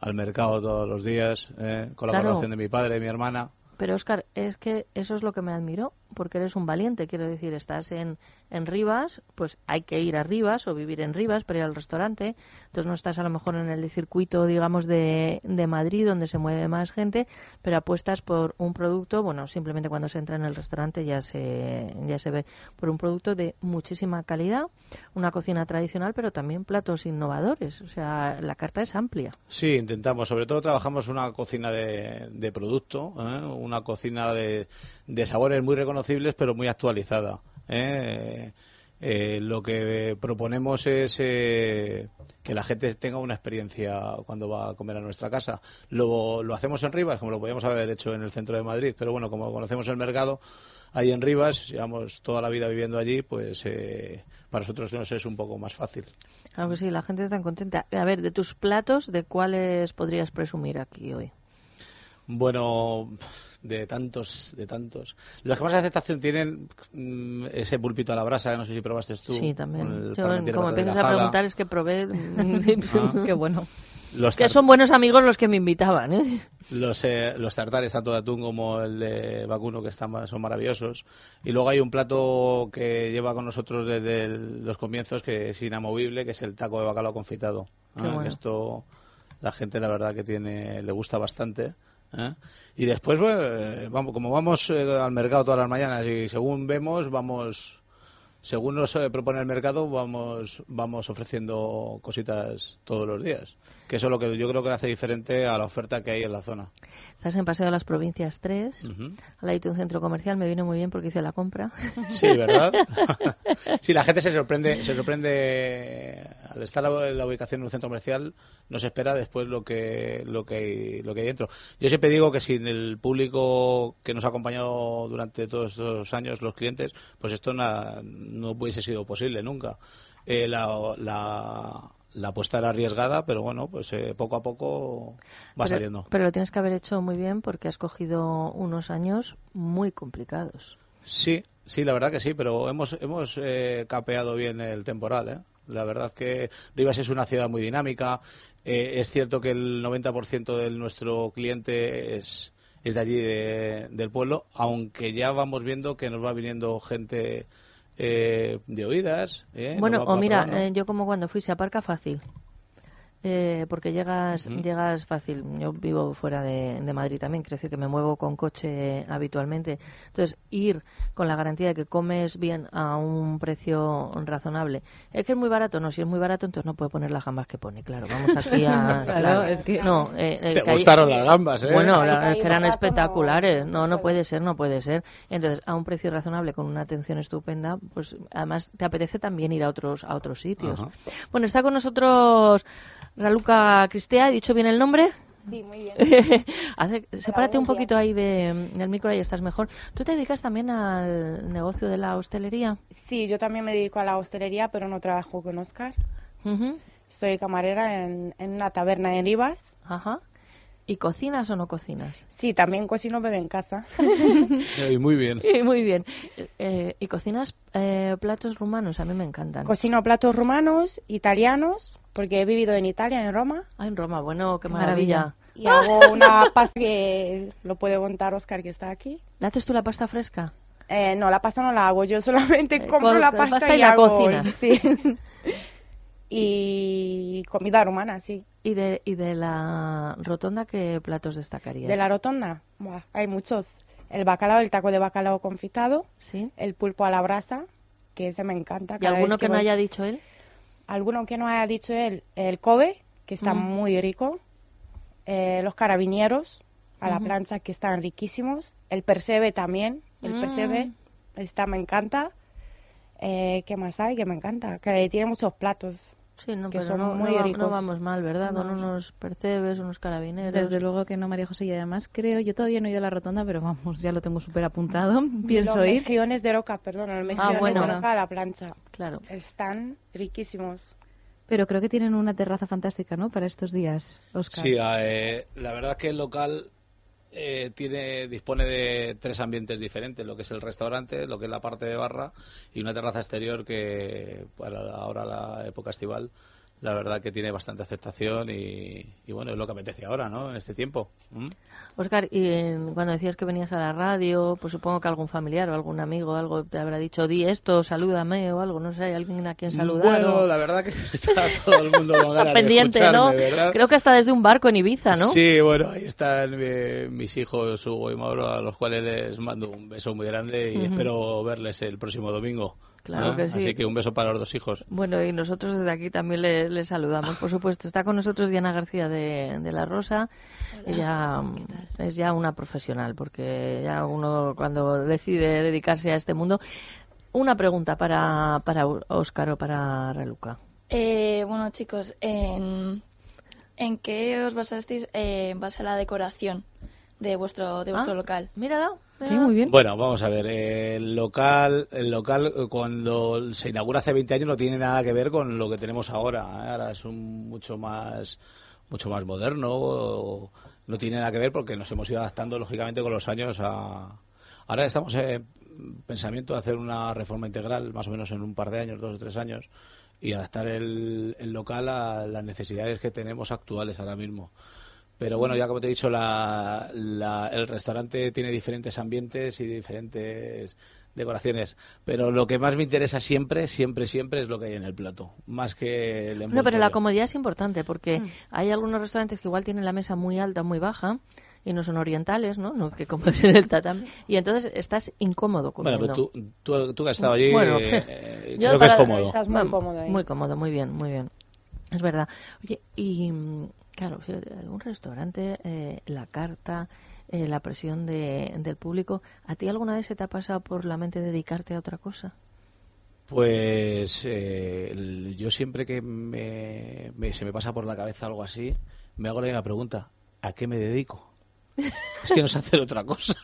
al mercado todos los días, eh, con la Claro. colaboración de mi padre y mi hermana. Pero Oscar, es que eso es lo que me admiró, porque eres un valiente, quiero decir, estás en, en Rivas, pues hay que ir a Rivas o vivir en Rivas para ir al restaurante, entonces no estás a lo mejor en el circuito, digamos, de, de Madrid, donde se mueve más gente, pero apuestas por un producto, bueno, simplemente cuando se entra en el restaurante ya se, ya se ve, por un producto de muchísima calidad, una cocina tradicional, pero también platos innovadores, o sea, la carta es amplia. Sí, intentamos. Sobre todo trabajamos una cocina de, de producto, ¿eh? una cocina de, de sabores muy reconocibles, pero muy actualizada. ¿eh? Eh, lo que proponemos es eh, que la gente tenga una experiencia cuando va a comer a nuestra casa. Lo, lo hacemos en Rivas, como lo podíamos haber hecho en el centro de Madrid, pero bueno, como conocemos el mercado, ahí en Rivas, llevamos toda la vida viviendo allí, pues eh, para nosotros nos es un poco más fácil. Claro que sí, la gente está contenta. A ver, de tus platos, ¿de cuáles podrías presumir aquí hoy? Bueno, de tantos, de tantos. Los que más aceptación tienen mm, ese pulpito a la brasa, no sé si probaste tú. Sí, también. Yo, como empiezas a preguntar, es que probé. Ah. Qué bueno. Los que son buenos amigos los que me invitaban, ¿eh? Los, eh, los tartares, tanto de atún como el de vacuno, que están, son maravillosos. Y luego hay un plato que lleva con nosotros desde el- los comienzos, que es inamovible, que es el taco de bacalao confitado. Ah, bueno. Esto la gente, la verdad, que tiene le gusta bastante. ¿Eh? Y después, bueno, eh, vamos, como vamos eh, al mercado todas las mañanas y según vemos, vamos... Según nos eh, propone el mercado, vamos, vamos ofreciendo cositas todos los días. Que eso es lo que yo creo que hace diferente a la oferta que hay en la zona. Estás en Paseo de las Provincias 3, Ujú. al lado de un centro comercial. Me viene muy bien porque hice la compra. Sí, ¿verdad? sí, la gente se sorprende, se sorprende al estar la, la ubicación en un centro comercial, no se espera después lo que lo que hay, lo que hay dentro. Yo siempre digo que sin el público que nos ha acompañado durante todos estos años, los clientes, pues esto na- no hubiese sido posible nunca. Eh, la, la, la apuesta era arriesgada, pero bueno, pues eh, poco a poco va pero, saliendo. Pero lo tienes que haber hecho muy bien porque has cogido unos años muy complicados. Sí, sí, la verdad que sí, pero hemos, hemos eh, capeado bien el temporal. ¿eh? La verdad que Rivas es una ciudad muy dinámica. Eh, es cierto que el 90% de nuestro cliente es, es de allí, de- del pueblo, aunque ya vamos viendo que nos va viniendo gente eh, de oídas. ¿eh? Bueno, va- o mira, eh, yo como cuando fui, se aparca fácil. Eh, porque llegas llegas fácil. Yo vivo fuera de, de Madrid también, quiero decir que me muevo con coche habitualmente. Entonces, ir con la garantía de que comes bien a un precio razonable. Es que es muy barato, no, si es muy barato, entonces no puede poner las gambas que pone, claro. Vamos aquí a. Claro, es que- No, eh, Te que hay- gustaron las gambas, ¿eh? Bueno, la- es que eran espectaculares. No, no puede ser, no puede ser. Entonces, a un precio razonable, con una atención estupenda, pues además te apetece también ir a otros a otros sitios. Bueno, está con nosotros Raluca Cristea, ¿he dicho bien el nombre? Sí, muy bien. Hace, sepárate un poquito ahí de, del micro y estás mejor. ¿Tú te dedicas también al negocio de la hostelería? Sí, yo también me dedico a la hostelería, pero no trabajo con Oscar. Soy camarera en, en una taberna en Rivas. Ajá. ¿Y cocinas o no cocinas? Sí, también cocino, pero en casa. Eh, muy bien. Sí, muy bien. Eh, ¿Y cocinas eh, platos rumanos? A mí me encantan. Cocino platos rumanos, italianos, porque he vivido en Italia, en Roma. Ah, en Roma, bueno, qué Qué maravilla. Y hago una pasta que lo puede montar Oscar, que está aquí. ¿Le haces tú la pasta fresca? Eh, no, la pasta no la hago, yo solamente Eh, compro con- la pasta, pasta y y, la hago, cocinas. Sí. y comida rumana, sí. ¿Y de, y de la rotonda qué platos destacarías? De la rotonda, buah, hay muchos. El bacalao, el taco de bacalao confitado, ¿Sí? el pulpo a la brasa, que ese me encanta. ¿Y alguno vez que no voy. haya dicho él? Alguno que no haya dicho él, el Kobe, que está Mm. muy rico, eh, los carabineros a la plancha, que están riquísimos, el percebe también, el Mm. percebe, está, me encanta. Eh, ¿Qué más hay? Que me encanta, que tiene muchos platos. Sí, no, que pero son no, muy no no vamos mal, ¿verdad? Con No. unos percebes, unos carabineros. Desde luego que no, María José, y además creo, yo todavía no he ido a la rotonda, pero vamos, ya lo tengo súper apuntado, pienso los ir. mejillones de roca, perdón, los mejillones Ah, bueno. de roca a la plancha. Claro. Están riquísimos. Pero creo que tienen una terraza fantástica, ¿no? Para estos días, Oscar. Sí, eh, la verdad que el local eh, tiene dispone de tres ambientes diferentes, lo que es el restaurante, lo que es la parte de barra y una terraza exterior que para ahora la época estival la verdad que tiene bastante aceptación y, y bueno, es lo que apetece ahora, ¿no? En este tiempo. ¿Mm? Oscar, y cuando decías que venías a la radio, pues supongo que algún familiar o algún amigo algo te habrá dicho, di esto, salúdame o algo, no sé, hay alguien a quien saludar. Bueno, o- la verdad que está todo el mundo con ganas pendiente, de ¿no? Creo que hasta desde un barco en Ibiza, ¿no? Sí, bueno, ahí están eh, mis hijos Hugo y Mauro, a los cuales les mando un beso muy grande y espero verles el próximo domingo. Claro ¿eh? que sí. Así que un beso para los dos hijos. Bueno, y nosotros desde aquí también le, le saludamos, por supuesto. Está con nosotros Diana García de, de La Rosa. Ella mm, es ya una profesional, porque ya uno cuando decide dedicarse a este mundo. Una pregunta para, para Óscar o para Reluca. Eh, bueno, chicos, ¿en, en qué os basasteis eh, en base a la decoración de vuestro, de vuestro Ah, local? Mírala. Sí, muy bien. Bueno, vamos a ver, el local, el local eh, cuando se inaugura hace 20 años no tiene nada que ver con lo que tenemos ahora. ¿eh? Ahora es un mucho más mucho más moderno. no tiene nada que ver porque nos hemos ido adaptando lógicamente con los años a... Ahora estamos en pensamiento de hacer una reforma integral más o menos en un par de años, dos o tres años, y adaptar el, el local a las necesidades que tenemos actuales ahora mismo. Pero bueno, ya como te he dicho, la, la- el restaurante tiene diferentes ambientes y diferentes decoraciones. Pero lo que más me interesa siempre, siempre, siempre es lo que hay en el plato, más que el No, pero la comodidad es importante porque hay algunos restaurantes que igual tienen la mesa muy alta, muy baja y no son orientales, ¿no? no que como es en el tatami. Y entonces estás incómodo Bueno, comiendo. pero tú, tú, tú que has estado allí, Bueno, eh, yo creo que es cómodo. Estás muy cómodo ahí. Muy cómodo, muy bien, muy bien. Es verdad. Oye, y mm, claro, fíjate, un restaurante, eh, la carta, eh, la presión de, del público, ¿a ti alguna vez se te ha pasado por la mente dedicarte a otra cosa? Pues eh, yo siempre que me, me- se me pasa por la cabeza algo así, me hago la misma pregunta, ¿a qué me dedico? Es que no sé hacer otra cosa.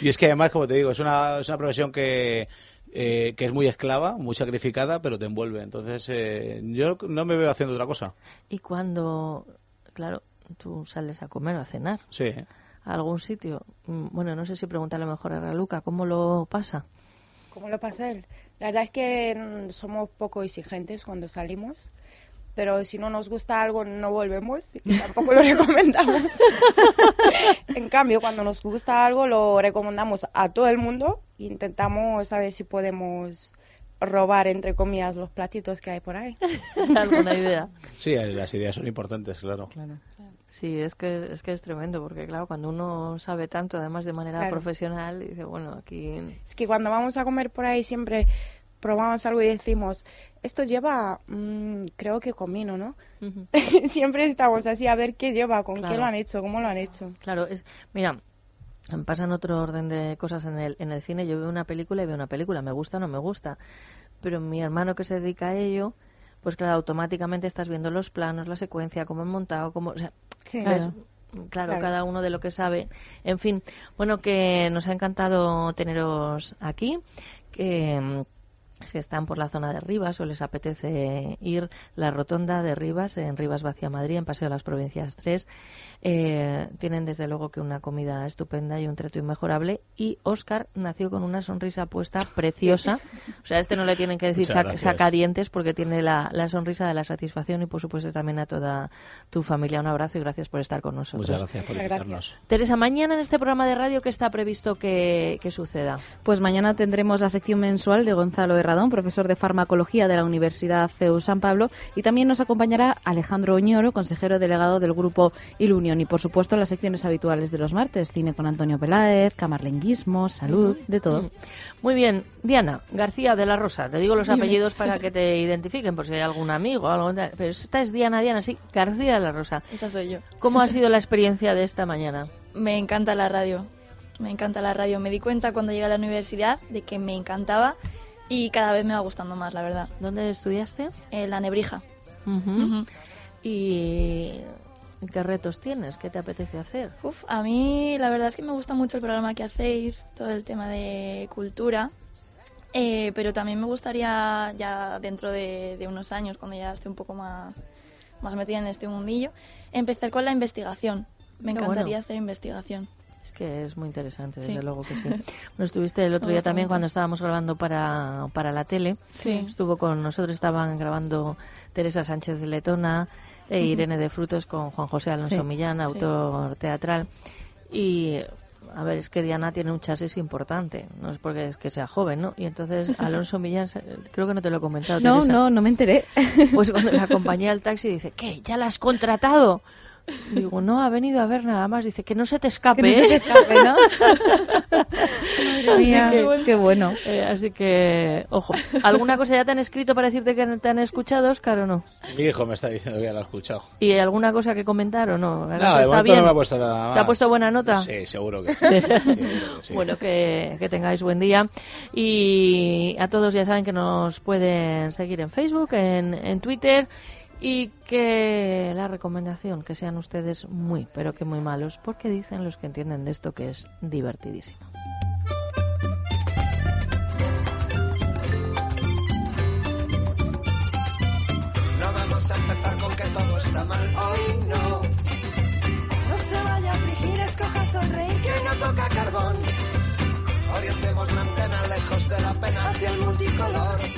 Y es que además, como te digo, es una, es una profesión que, eh, que es muy esclava, muy sacrificada, pero te envuelve. Entonces, eh, yo no me veo haciendo otra cosa. Y cuando, claro, tú sales a comer o a cenar Sí. a algún sitio, mm, bueno, no sé si preguntarle mejor a Raluca, ¿cómo lo pasa? ¿Cómo lo pasa él? La verdad es que mm, somos poco exigentes cuando salimos, pero si no nos gusta algo no volvemos y tampoco lo recomendamos. en cambio, cuando nos gusta algo lo recomendamos a todo el mundo e intentamos saber si podemos robar, entre comillas, los platitos que hay por ahí. ¿Alguna idea? Sí, las ideas son importantes, claro. Sí, es que, es que es tremendo, porque claro, cuando uno sabe tanto, además de manera Claro. profesional, dice, bueno, aquí... Es que cuando vamos a comer por ahí siempre probamos algo y decimos, esto lleva, mm, creo que comino, ¿no? siempre estamos así a ver qué lleva, con qué Claro. lo han hecho, cómo lo han hecho. Claro, es, mira, pasan otro orden de cosas en el, en el cine. Yo veo una película y veo una película, me gusta o no me gusta. Pero mi hermano que se dedica a ello, pues claro, automáticamente estás viendo los planos, la secuencia, cómo han montado, cómo... O sea. Claro. Claro, Claro. cada uno de lo que sabe. En fin, bueno, que nos ha encantado teneros aquí, que si están por la zona de Rivas o les apetece ir, la rotonda de Rivas, en Rivas Vacía Madrid, en Paseo de las Provincias 3, eh, tienen desde luego que una comida estupenda y un trato inmejorable. Y Óscar nació con una sonrisa puesta preciosa. O sea, a este no le tienen que decir sac- gracias. saca dientes porque tiene la, la sonrisa de la satisfacción y por supuesto también a toda tu familia. Un abrazo y gracias por estar con nosotros. Muchas gracias por invitarnos. Teresa, mañana en este programa de radio, ¿qué está previsto que, que suceda? Pues mañana tendremos la sección mensual de Gonzalo Profesor de farmacología de la Universidad CEU San Pablo, y también nos acompañará Alejandro Oñoro, consejero delegado del grupo Ilunion, y por supuesto las secciones habituales de los martes, cine con Antonio Peláez, camarlenguismo, salud, de todo. Muy bien, Diana García de la Rosa. Te digo los apellidos para que te identifiquen, por si hay algún amigo o algo. Pero esta es Diana, Diana, sí, García de la Rosa. Esa soy yo. ¿Cómo ha sido la experiencia de esta mañana? Me encanta la radio. Me encanta la radio. Me di cuenta cuando llegué a la universidad de que me encantaba y cada vez me va gustando más, la verdad. ¿Dónde estudiaste? En la Nebrija. ¿Y qué retos tienes? ¿Qué te apetece hacer? Uf, a mí la verdad es que me gusta mucho el programa que hacéis, todo el tema de cultura, eh, pero también me gustaría ya dentro de, de unos años, cuando ya esté un poco más, más metida en este mundillo, empezar con la investigación. Me encantaría bueno. hacer investigación. Es que es muy interesante, desde Sí. luego que sí. Bueno, estuviste el otro día también mucho. cuando estábamos grabando para, para la tele. Sí. Estuvo con nosotros, estaban grabando Teresa Sánchez de Letona e. Irene de Frutos con Juan José Alonso Sí. Millán, autor teatral. Y, a ver, es que Diana tiene un chasis importante, no es porque es que sea joven, ¿no? Y entonces Alonso Millán, creo que no te lo he comentado, No, Teresa. no, no me enteré. Pues cuando la acompañé al taxi dice, ¿qué? ¿Ya la has contratado? Digo, no, ha venido a ver nada más. Dice, que no se te escape. Que no se ¿eh?". te escape, ¿no? Así mía, que- qué bueno. Eh, así que, ojo. ¿Alguna cosa ya te han escrito para decirte que te han escuchado, Oscar, o no? Mi hijo me está diciendo que ya lo ha escuchado. ¿Y alguna cosa que comentar o no? No, ¿Está de momento bien? no me ha puesto nada ¿Te ha más. puesto buena nota? Sí, seguro que sí. Seguro que sí. Bueno, que, que tengáis buen día. Y a todos ya saben que nos pueden seguir en Facebook, en, en Twitter. Y que la recomendación, que sean ustedes muy, pero que muy malos, porque dicen los que entienden de esto que es divertidísimo. No vamos a empezar con que todo está mal. Hoy no. No se vaya a toca carbón. Orientemos la antena lejos de la pena hacia el multicolor.